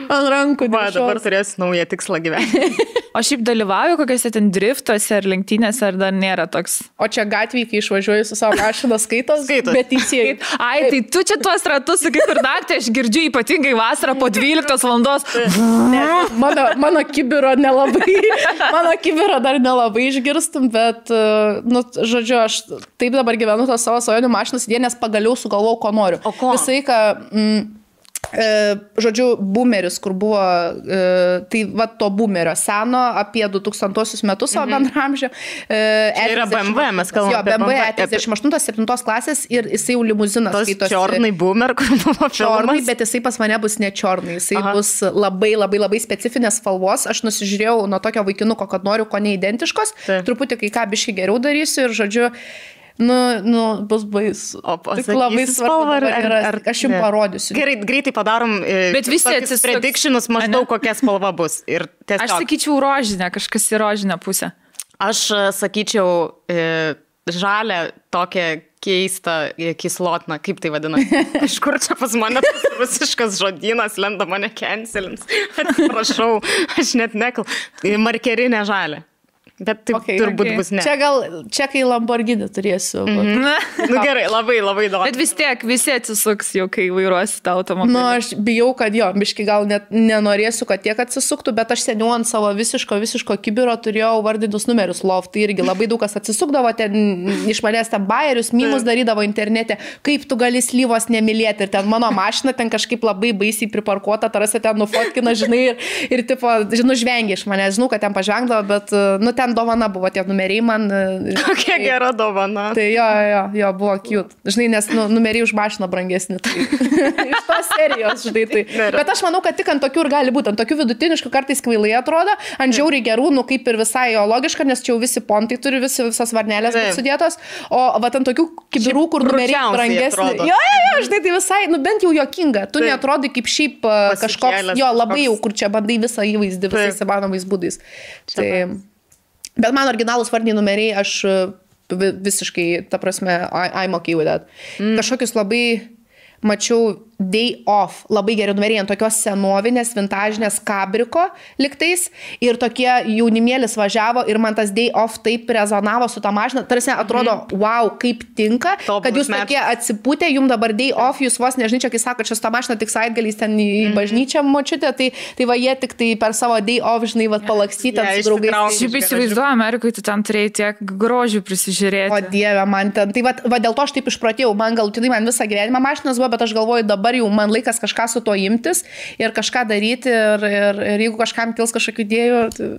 ant rankų. Va, dabar turėsiu naują tikslą gyvenime. o šiaip dalyvauju kokiuose ten driftuose ar lenktynėse, ar dar nėra toks O čia gatvėje, kai išvažiuoju su savo mašina, skaitos. skaitos. Bet teisėjai. Ai, tai tu čia tuos ratus, kaip ir naktį, aš girdžiu ypatingai vasarą po 12 valandos. Ne, mano, mano kibiro nelabai, mano kibiro dar nelabai išgirstum, bet, e, nu, žodžiu, aš taip dabar gyvenu tą savo svajonių mašiną, nes pagaliau sugalvojau, ko noriu. O ko? Visą laiką... Mm, žodžiu, boomeris, kur buvo, e, tai va to boomerio seno apie 2000 metus savo mhm. bendramžio. E, tai yra BMW, mes kalbame. Jo, BMW, BMW 38-7 klasės ir jisai jau limuzinas. Tos čiornai boomer, kur buvo čiornai, bet jisai pas mane bus ne čiornai, jisai Aha. bus labai labai labai specifinės spalvos. Aš nusižiūrėjau nuo tokio vaikinuko, kad noriu ko neidentiškos, tai. truputį kai ką biškai geriau darysiu ir žodžiu, nu, nu, bus baisu. O pasakysi, Tik labai svarbu ar, ar, ar aš jums parodysiu. Gerai, greitai padarom. E, Bet visi atsisuks. Predictionus maždaug kokia spalva bus. Tiesiog... Aš sakyčiau rožinę, kažkas į rožinę pusę. Aš e, sakyčiau e, žalę tokią keistą e, kislotną, kaip tai vadinasi. Kažkur čia pas mane rusiškas žodynas lenda mane cancelins. Atsiprašau, aš net nekal. Markerinė žalė. Bet taip okay, turbūt okay. bus ne. Čia gal, čia kai Lamborghini turėsiu. Mm -hmm. Na nu, gerai, labai labai įdomu. Bet vis tiek visi atsisuks jau, kai vairuosi tą automobilį. Na, nu, aš bijau, kad jo, biški gal net nenorėsiu, kad tiek atsisuktų, bet aš seniau ant savo visiško, visiško kibiro turėjau vardintus numerius loft. Tai irgi labai daug kas atsisukdavo, ten iš manęs ten bairius, mymus darydavo internete, kaip tu gali slyvos nemylėti. Ir ten mano mašina ten kažkaip labai baisiai priparkuota, tarasi ten nufotkina, žinai, ir, ir tipo, žinau, žvengia iš manęs, žinau, kad ten pažvengdavo, bet, nu, ten ten dovana buvo tie numeriai man. E, Kokia tai, gera dovana. Tai jo, jo, jo, buvo cute. Žinai, nes nu, numeriai už mašiną brangesni. Tai. Iš tos serijos, žinai. Tai. Bet aš manau, kad tik ant tokių ir gali būti. Ant tokių vidutiniškų kartais kvailai atrodo, ant žiauriai gerų, nu kaip ir visai jo logiška, nes čia jau visi pontai turi, visi, visas varnelės sudėtos. O va ant tokių kibirų, kur numeriai brangesni. Jo, jo, jo, žinai, tai visai, nu bent jau jokinga. Tu netrodai kaip šiaip e, kažkoks, jo, labai jau, kur čia bandai visą įvaizdį visais įmanomais būdais. Tai... Bet man originalūs vardiniai numeriai, aš e, vi- visiškai, ta prasme, I, I'm okay with that. Mm. Kažkokius labai mačiau day off, labai geri numeriai ant tokios senovinės, vintažinės kabriko liktais ir tokie jaunimėlis važiavo ir man tas day off taip rezonavo su tą mašiną, tarsi atrodo, mm. wow, kaip tinka, Tobulas kad jūs match. tokie atsipūtę, jums dabar day off, jūs vos nežinai, čia kai sako, čia su tą mašiną tik savaitgaliais ten į mm. bažnyčią močiutę, tai, tai va jie tik tai per savo day off, žinai, va palakstyti yeah, su draugais. išsitraukia. Šiaip įsivaizduoju, Amerikoje tu ten turėjai tiek grožių prisižiūrėti. O dieve, man ten. Tai va, va dėl to aš taip išprotėjau, man galutinai man visą gyvenimą mašinas buvo, bet aš galvoju, dabar jau man laikas kažką su to imtis ir kažką daryti ir, ir, ir jeigu kažkam kils kažkokių idėjų, tai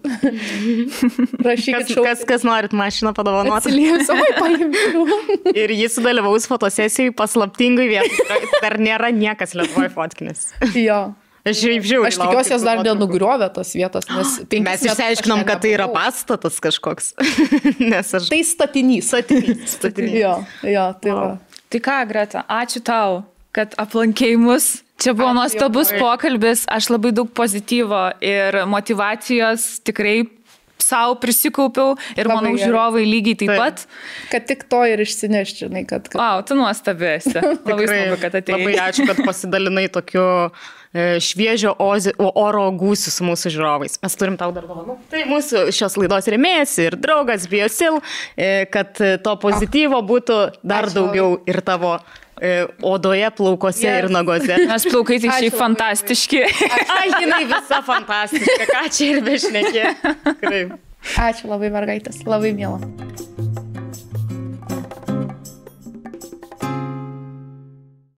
rašykit Kas, kas, kas norit mašiną padovanoti. Atsilieps, oi, paimčiau. Ir jis sudalyvaus fotosesijai paslaptingai vietai. Dar nėra niekas Lietuvoje fotkinis. jo. Aš šiaip žiūriu. Aš tikiuosi, jos dar nenugriovė tos vietos, nes penkis Mes išsiaiškinom, kad tai yra pastatas kažkoks. Nes aš. Tai statinys. Statinys. Statinys. Jo, jo, tai va. Tai ką, Greta, ačiū tau, kad aplankėjai mus. Čia buvo nuostabus pokalbis, aš labai daug pozityvo ir motivacijos tikrai savo prisikaupiau ir Labai manau gerai. žiūrovai lygiai taip Taip. pat. Kad tik to ir išsinešti, žinai, kad... kad... Wow, tu nuostabi esi. Labai smagu, kad atėjai. Labai ačiū, kad pasidalinai tokiu e, šviežio ozi, oro gūsiu su mūsų žiūrovais. Mes turim tau dar dovanų. Tai mūsų šios laidos rėmėjas ir draugas Biosil, e, kad to pozityvo būtų dar Ačiū daugiau ir tavo odoje, plaukose Yes. ir nagose. Mes plaukai tai šiaip fantastiški. Ai, jinai visa fantastiška, ką čia ir bešnekė. Ačiū labai, mergaitės, labai mėla.